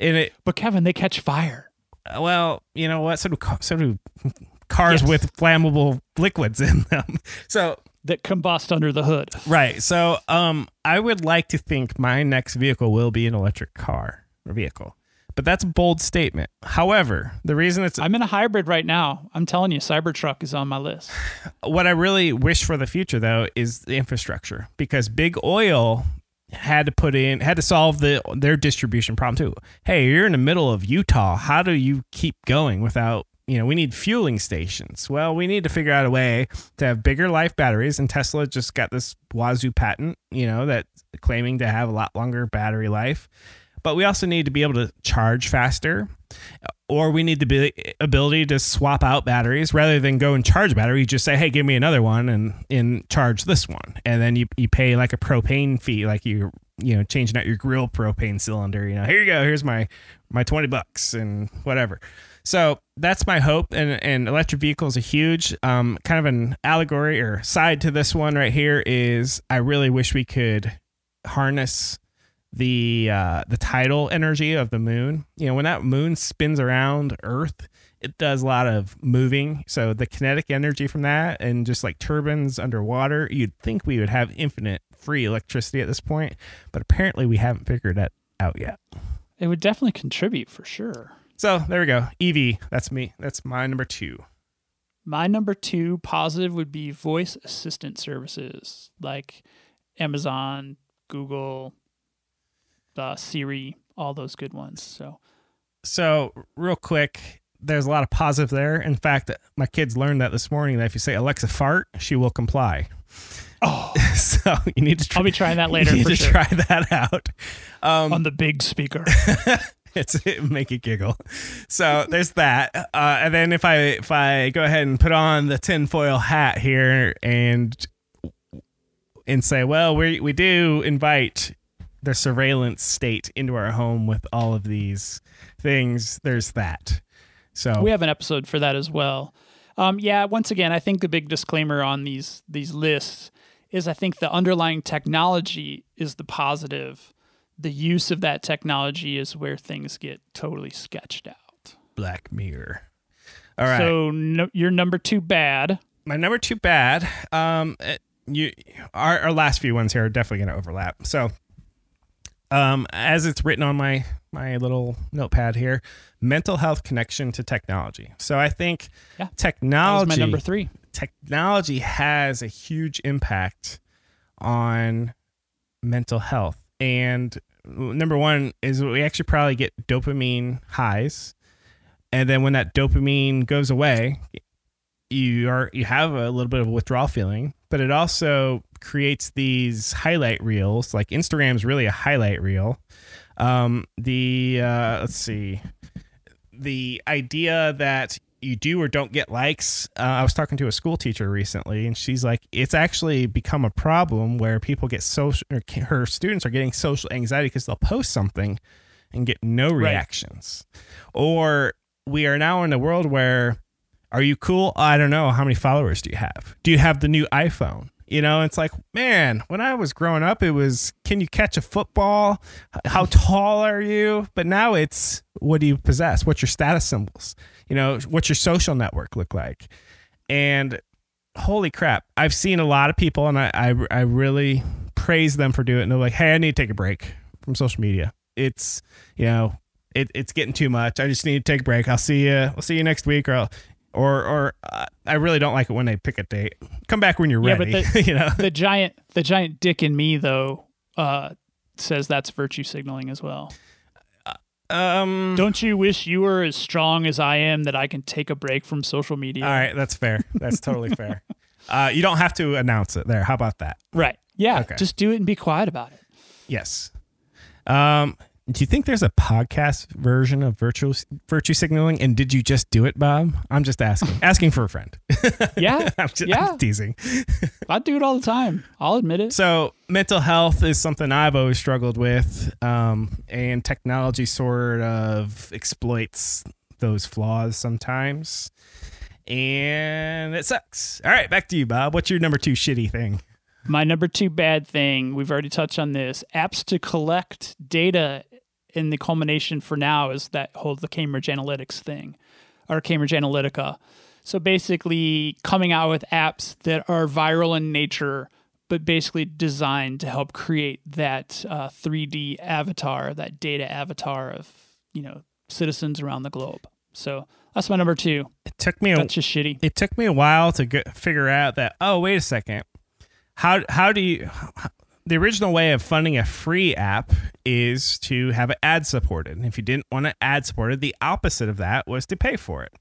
And it But Kevin, they catch fire. well, you know what? So do so do *laughs* cars Yes. with flammable liquids in them. *laughs* So that combust under the hood. right. So um, I would like to think my next vehicle will be an electric car or vehicle, but that's a bold statement. However, the reason it's I'm in a hybrid right now. I'm telling you, Cybertruck is on my list. what I really wish for the future though is the infrastructure because big oil had to put in had to solve the their distribution problem too. Hey, you're in the middle of Utah. How do you keep going without you know, we need fueling stations. Well, we need to figure out a way to have bigger life batteries, and Tesla just got this Wazoo patent, you know, that claiming to have a lot longer battery life. But we also need to be able to charge faster, or we need the ability to swap out batteries rather than go and charge battery. You just say, "Hey, give me another one," and and charge this one, and then you you pay like a propane fee, like you you know changing out your grill propane cylinder. You know, here you go, here's my my twenty bucks and whatever. So that's my hope, and and electric vehicles are huge. Um, kind of an allegory or side to this one right here is I really wish we could harness the uh, the tidal energy of the moon. You know, when that moon spins around Earth, it does a lot of moving. So the kinetic energy from that, and just like turbines underwater, you'd think we would have infinite free electricity at this point, but apparently we haven't figured that out yet. It would definitely contribute for sure. So there we go. EV. That's me. That's my number two. My number two positive would be voice assistant services like Amazon, Google, uh, Siri, all those good ones. So So real quick, there's a lot of positive there. In fact, my kids learned that this morning that if you say Alexa fart, she will comply. Oh. *laughs* so you need to try, I'll be trying that *laughs* later you need to sure. try that out. Um, on the big speaker. *laughs* it's it make you giggle. So there's that. Uh, and then if I if I go ahead and put on the tinfoil hat here and and say, well, we we do invite the surveillance state into our home with all of these things. There's that. So we have an episode for that as well. Um, yeah, once again, I think the big disclaimer on these these lists is I think the underlying technology is the positive. The use of that technology is where things get totally sketched out. Black Mirror. All right. So no, your number two bad. my number two bad. Um, you our, our last few ones here are definitely going to overlap. So, um, as it's written on my my little notepad here, mental health connection to technology. So I think Yeah, That was technology my number three. technology has a huge impact on mental health. And number one is we actually probably get dopamine highs. And then when that dopamine goes away, you are you have a little bit of a withdrawal feeling, but it also creates these highlight reels. Like Instagram's really a highlight reel. Um, the uh, let's see, the idea that you do or don't get likes. Uh, I was talking to a school teacher recently, and she's like, it's actually become a problem where people get social, or her students are getting social anxiety because they'll post something and get no Right. reactions. Or we are now in a world where, are you cool? I don't know. How many followers do you have? Do you have the new iPhone? You know, it's like, man, when I was growing up, it was, can you catch a football? How tall are you? But now it's, what do you possess? What's your status symbols? You know, what's your social network look like? And holy crap, I've seen a lot of people, and I, I, I really praise them for doing it. And they're like, hey, I need to take a break from social media. It's, you know, it, it's getting too much. I just need to take a break. I'll see you. I'll see you next week, or I'll, or or uh, I really don't like it when they pick a date. Come back when you're Yeah, but ready. *laughs* you know, The giant the giant dick in me though uh, says that's virtue signaling as well. um, Don't you wish you were as strong as I am that I can take a break from social media? all right, that's fair. That's totally fair. *laughs* Uh, you don't have to announce it there. How about that? Right. Yeah. Okay. Just do it and be quiet about it. Yes. Um, Do you think there's a podcast version of virtual virtue signaling? And did you just do it, Bob? I'm just asking, *laughs* asking for a friend. *laughs* Yeah. *laughs* I'm just Yeah. I'm teasing. I do it all the time. I'll admit it. So mental health is something I've always struggled with, um, and technology sort of exploits those flaws sometimes, and it sucks. All right, back to you, Bob. What's your number two shitty thing? My number two bad thing, we've already touched on this. Apps to collect data in the culmination for now is that whole the Cambridge Analytics thing or Cambridge Analytica. So basically coming out with apps that are viral in nature, but basically designed to help create that uh, 3D avatar, that data avatar of, you know, citizens around the globe. So that's my number two. It took me a, That's just shitty. it took me a while to get, figure out that oh wait a second how how do you the original way of funding a free app is to have it ad supported. And if you didn't want it ad supported the opposite of that was to pay for it.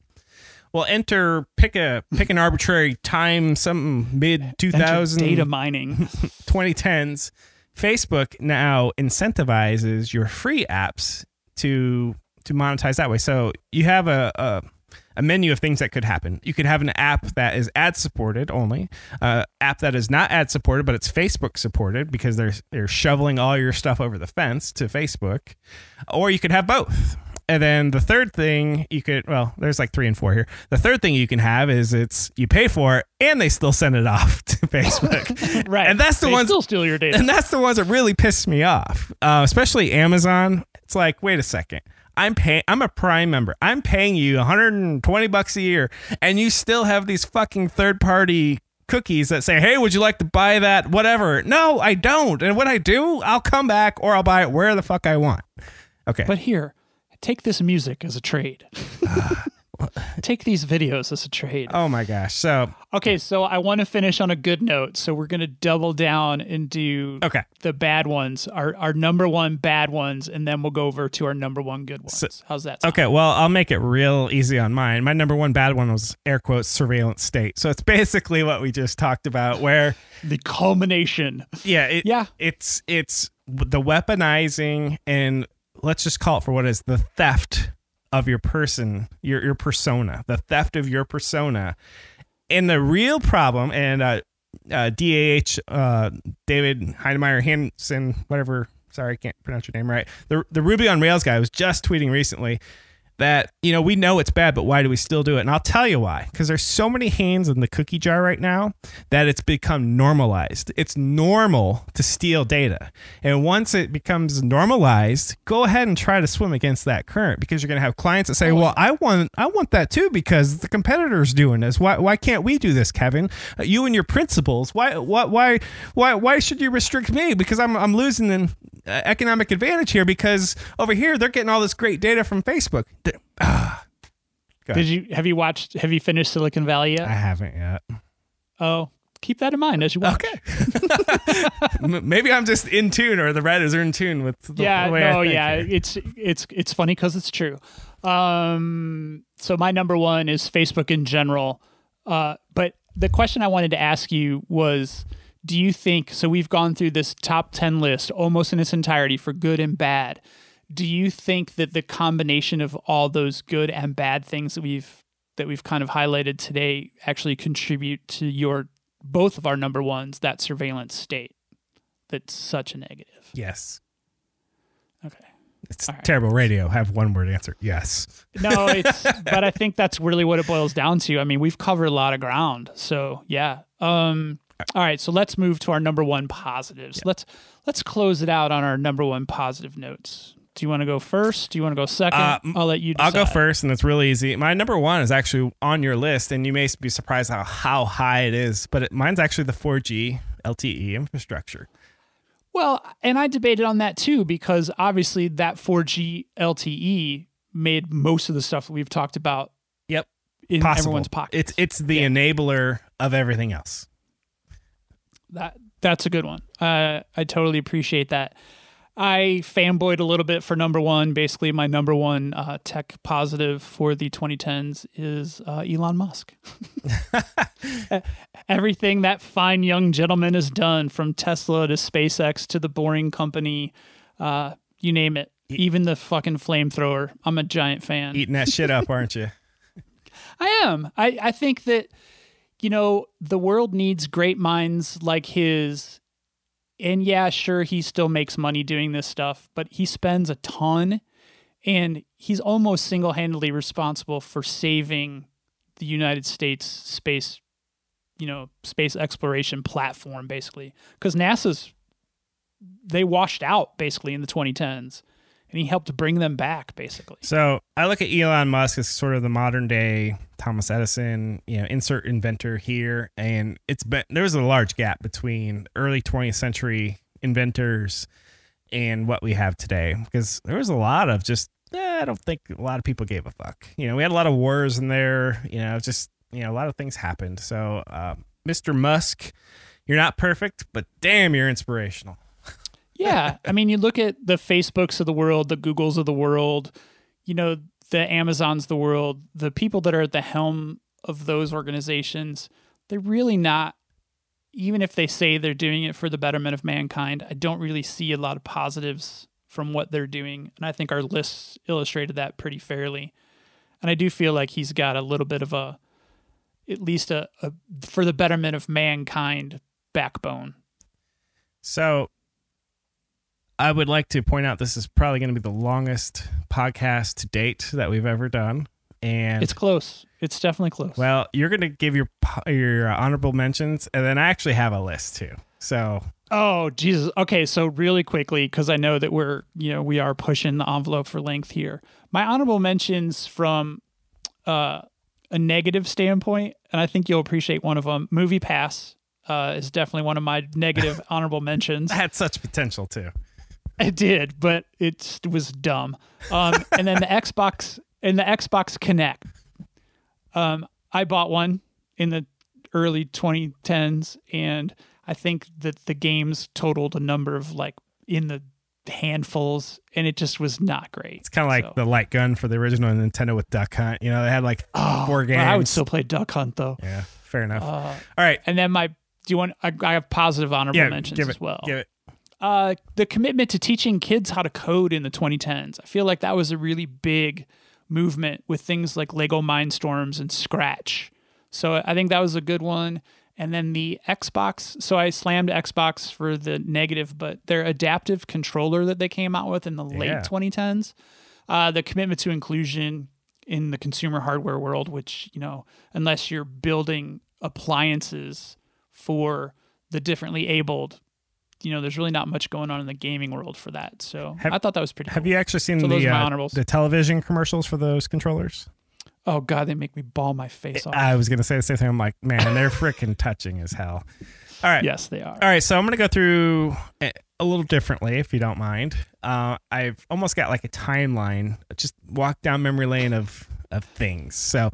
Well enter pick a pick an arbitrary time some mid Enter 2000 data mining. *laughs* 2010s facebook now incentivizes your free apps to to monetize that way. So you have a, a a menu of things that could happen. You could have an app that is ad supported only, uh, app that is not ad supported, but it's Facebook supported because they're they're shoveling all your stuff over the fence to Facebook, or you could have both. And then the third thing you could well, there's like three and four here. The third thing you can have is it's you pay for it and they still send it *laughs* off to Facebook. *laughs* right. And that's the They ones still steal your data. and that's the ones that really piss me off, uh, especially Amazon. It's like, wait a second. I'm paying. I'm a Prime member. I'm paying you 120 bucks a year, and you still have these fucking third party cookies that say, "Hey, would you like to buy that? Whatever." No, I don't. And when I do, I'll come back or I'll buy it where the fuck I want. Okay. But here, take this music as a trade. *laughs* Ah. Take these videos as a trade. oh my gosh. So Okay, so I want to finish on a good note. So we're going to double down and do okay. the bad ones, our, our number one bad ones, and then we'll go over to our number one good ones. How's that? Sound? Okay, well, I'll make it real easy on mine. My number one bad one was air quotes surveillance state. So it's *laughs* basically what we just talked about, where The culmination. yeah, it, Yeah. it's it's the weaponizing and let's just call it for what it is the theft of your person, your your persona, the theft of your persona, and the real problem. And uh, uh, DAH uh, David Heinemeier Hansson, whatever. Sorry, I can't pronounce your name right. The the Ruby on Rails guy was just tweeting recently that you know we know it's bad but why do we still do it? And i'll tell you why because there's so many hands in the cookie jar right now that it's become normalized. It's normal to steal data. And once it becomes normalized go ahead and try to swim against that current because you're going to have clients that say well i want i want that too because the competitor's doing this. Why, why can't we do this kevin? Uh, you and your principals why why why why, why should you restrict me? Because i'm, I'm losing an uh, economic advantage here because over here they're getting all this great data from facebook ah, Go Did you have you watched? Have you finished Silicon Valley yet? I haven't yet. Oh, keep that in mind as you watch. Okay. *laughs* Maybe I'm just in tune, or the writers are in tune with the, yeah the way no yeah here. it's it's it's funny because it's true um so my number one is facebook in general uh but the question i wanted to ask you was do you think so we've gone through this top 10 list almost in its entirety for good and bad do you think that the combination of all those good and bad things that we've that we've kind of highlighted today actually contribute to your both of our number ones that surveillance state that's such a negative Yes. okay It's right. terrible radio. Have one word answer. Yes. No, *laughs* it's but I think that's really what it boils down to. I mean, we've covered a lot of ground. So yeah. Um all right, so let's move to our number one positives. Let's let's close it out on our number one positive notes. Do you want to go first? Do you want to go second? Uh, I'll let you decide. I'll go first, and it's really easy. My number one is actually on your list, and you may be surprised how, how high it is, but it, mine's actually the 4G LTE infrastructure. Well, and I debated on that too because obviously that 4G LTE made most of the stuff that we've talked about Yep. in Possible. everyone's pockets. It's it's the Yeah. enabler of everything else. That that's a good one. Uh, I totally appreciate that. I fanboyed a little bit for number one. Basically, my number one uh, tech positive for the 2010s is uh, Elon Musk. *laughs* Everything that fine young gentleman has done, from Tesla to SpaceX to the Boring Company, uh, you name it. Even the fucking flamethrower. I'm a giant fan. Eating that shit up, aren't you? *laughs* *laughs* I am. I, I think that, you know, the world needs great minds like his. And yeah, sure, he still makes money doing this stuff, but he spends a ton and he's almost single handedly responsible for saving the United States space, you know, space exploration platform, basically. Because NASA's, they washed out basically in the 2010s and he helped bring them back basically. So I look at Elon Musk as sort of the modern day Thomas Edison, you know, insert inventor here, and it's been there's a large gap between early 20th century inventors and what we have today because there was a lot of just eh, I don't think a lot of people gave a fuck. You know, we had a lot of wars in there. You know, just you know, a lot of things happened. So, uh, Mr. Musk, you're not perfect, but damn, you're inspirational. Yeah. I mean, you look at the Facebooks of the world, the Googles of the world, you know, the Amazons of the world, the people that are at the helm of those organizations, they're really not, even if they say they're doing it for the betterment of mankind, I don't really see a lot of positives from what they're doing. And I think our lists illustrated that pretty fairly. And I do feel like he's got a little bit of a, at least a, a for the betterment of mankind backbone. So I would like to point out this is probably going to be the longest podcast to date that we've ever done. And it's close. It's definitely close. Well, you're going to give your your honorable mentions, and then I actually have a list too. So Oh Jesus. Okay, so really quickly because I know that we're you know we are pushing the envelope for length here. My honorable mentions from uh, a negative standpoint, and I think you'll appreciate one of them. Movie Pass uh, is definitely one of my negative *laughs* honorable mentions. I had such potential too. It did, but it was dumb. Um, and then the *laughs* Xbox and the Xbox Kinect. Um, I bought one in the early 2010s, and I think that the games totaled a number of like in the handfuls, and it just was not great. It's kind of like So- the light gun for the original Nintendo with Duck Hunt. You know, they had like four games. I would still play Duck Hunt though. Yeah, fair enough. Uh, All right. and then my, do you want? I, I have positive honorable Yeah, mentions as well. Give it. Uh, the commitment to teaching kids how to code in the 2010s. I feel like that was a really big movement with things like Lego Mindstorms and Scratch. So I think that was a good one. And then the Xbox. So I slammed Xbox for the negative, but their adaptive controller that they came out with in the Yeah. late 2010s, uh, the commitment to inclusion in the consumer hardware world, which, you know, unless you're building appliances for the differently abled, you know, there's really not much going on in the gaming world for that. So Have- I thought that was pretty Have cool. you actually seen So the uh, the television commercials for those controllers? Oh God, they make me ball my face off. I was gonna say the same thing. I'm like, man, they're freaking touching as hell. All right. yes, they are. All right, so I'm gonna go through a a little differently, if you don't mind. Uh, I've almost got like a timeline, just walk down memory lane of of things. So,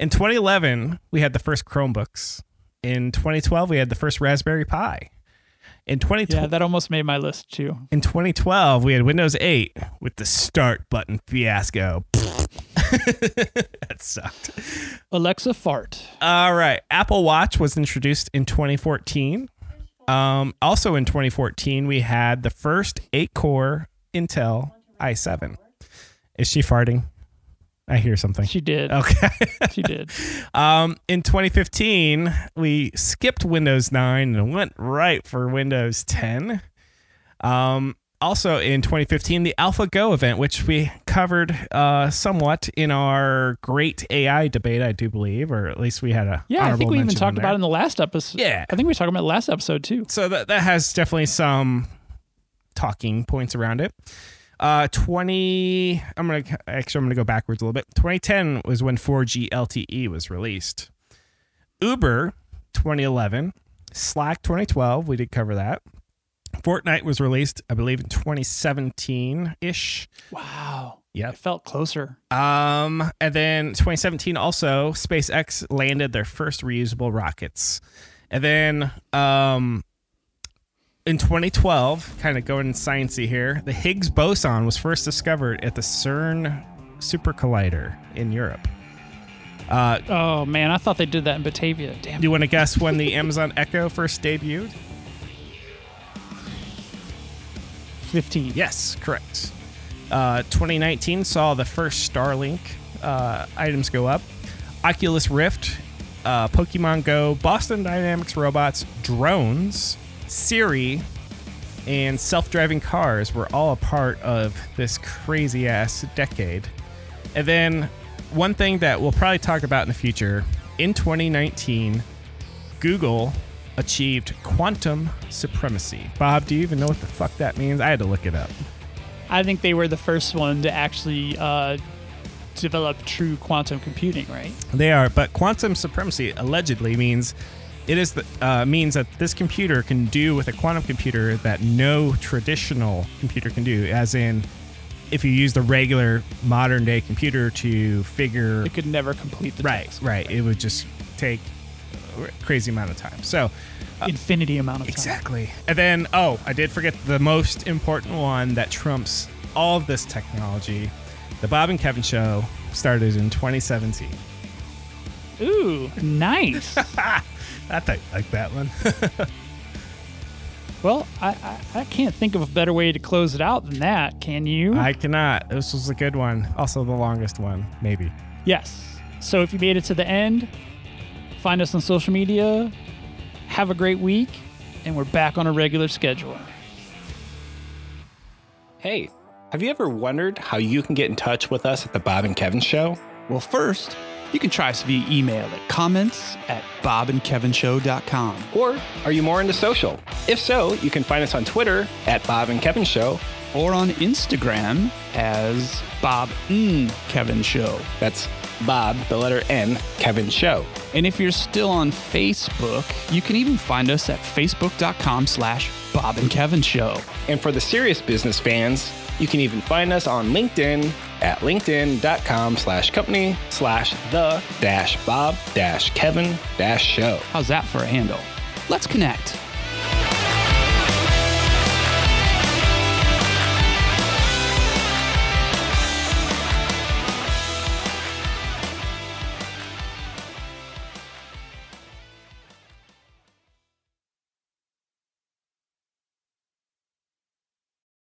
in 2011, we had the first Chromebooks. In 2012, we had the first Raspberry Pi. In 2012, Yeah, that almost made my list too. in 2012, we had Windows 8 with the start button fiasco. *laughs* that sucked. Alexa fart. All right. Apple Watch was introduced in 2014. Um, also in 2014, we had the first eight core Intel i7. Is she farting? I hear something. She did. Okay. She did. *laughs* um, in 2015, we skipped Windows 9 and went right for Windows 10. Um, also in 2015, the AlphaGo event, which we covered uh, somewhat in our great AI debate, I do believe, or at least we had a Yeah, I think we even talked about it in the last episode. Yeah. I think we talked about last episode too. So that that has definitely some talking points around it. Uh, 20. I'm gonna actually I'm gonna go backwards a little bit. 2010 was when 4G LTE was released. Uber 2011, Slack 2012. We did cover that. Fortnite was released, I believe, in 2017 ish. Wow. Yeah. It felt closer. Um, and then 2017 also SpaceX landed their first reusable rockets. And then um in 2012, kind of going sciencey here, the Higgs boson was first discovered at the CERN super collider in Europe. Uh, Oh man, I thought they did that in Batavia. Damn. do you want to guess when the Amazon Echo first debuted? 15. Yes, correct. Uh, 2019 saw the first Starlink uh, items go up. Oculus Rift, uh, Pokemon Go, Boston Dynamics robots, drones, Siri, and self driving cars were all a part of this crazy ass decade. And then, one thing that we'll probably talk about in the future in 2019, Google achieved quantum supremacy. Bob, do you even know what the fuck that means? I had to look it up. I think they were the first one to actually uh, develop true quantum computing, right? They are, but quantum supremacy allegedly means it is the, uh, means that this computer can do with a quantum computer that no traditional computer can do. As in, if you use the regular modern day computer to figure It could never complete the right, task. right, it would just take a crazy amount of time. So Infinity amount of time. Exactly. And then, oh, I did forget the most important one that trumps all of this technology. The Bob and Kevin Show started in 2017. Ooh, nice. *laughs* I think like that one. *laughs* well, I, I, I can't think of a better way to close it out than that. Can you? I cannot. This was a good one. Also, the longest one, maybe. Yes. So if you made it to the end, find us on social media. Have a great week, and we're back on a regular schedule. Hey, have you ever wondered how you can get in touch with us at the Bob and Kevin Show? Well, first, you can try us via email at comments at bobandkevinshow.com. Or are you more into social? If so, you can find us on Twitter at Bob and Kevin Show. Or on Instagram as Bob N. Kevin Show. That's Bob, the letter N, Kevin Show. And if you're still on Facebook, you can even find us at facebook.com slash Bob and Kevin Show. And for the serious business fans, you can even find us on LinkedIn at linkedin.com slash company slash the dash Bob dash Kevin dash show. How's that for a handle? Let's connect.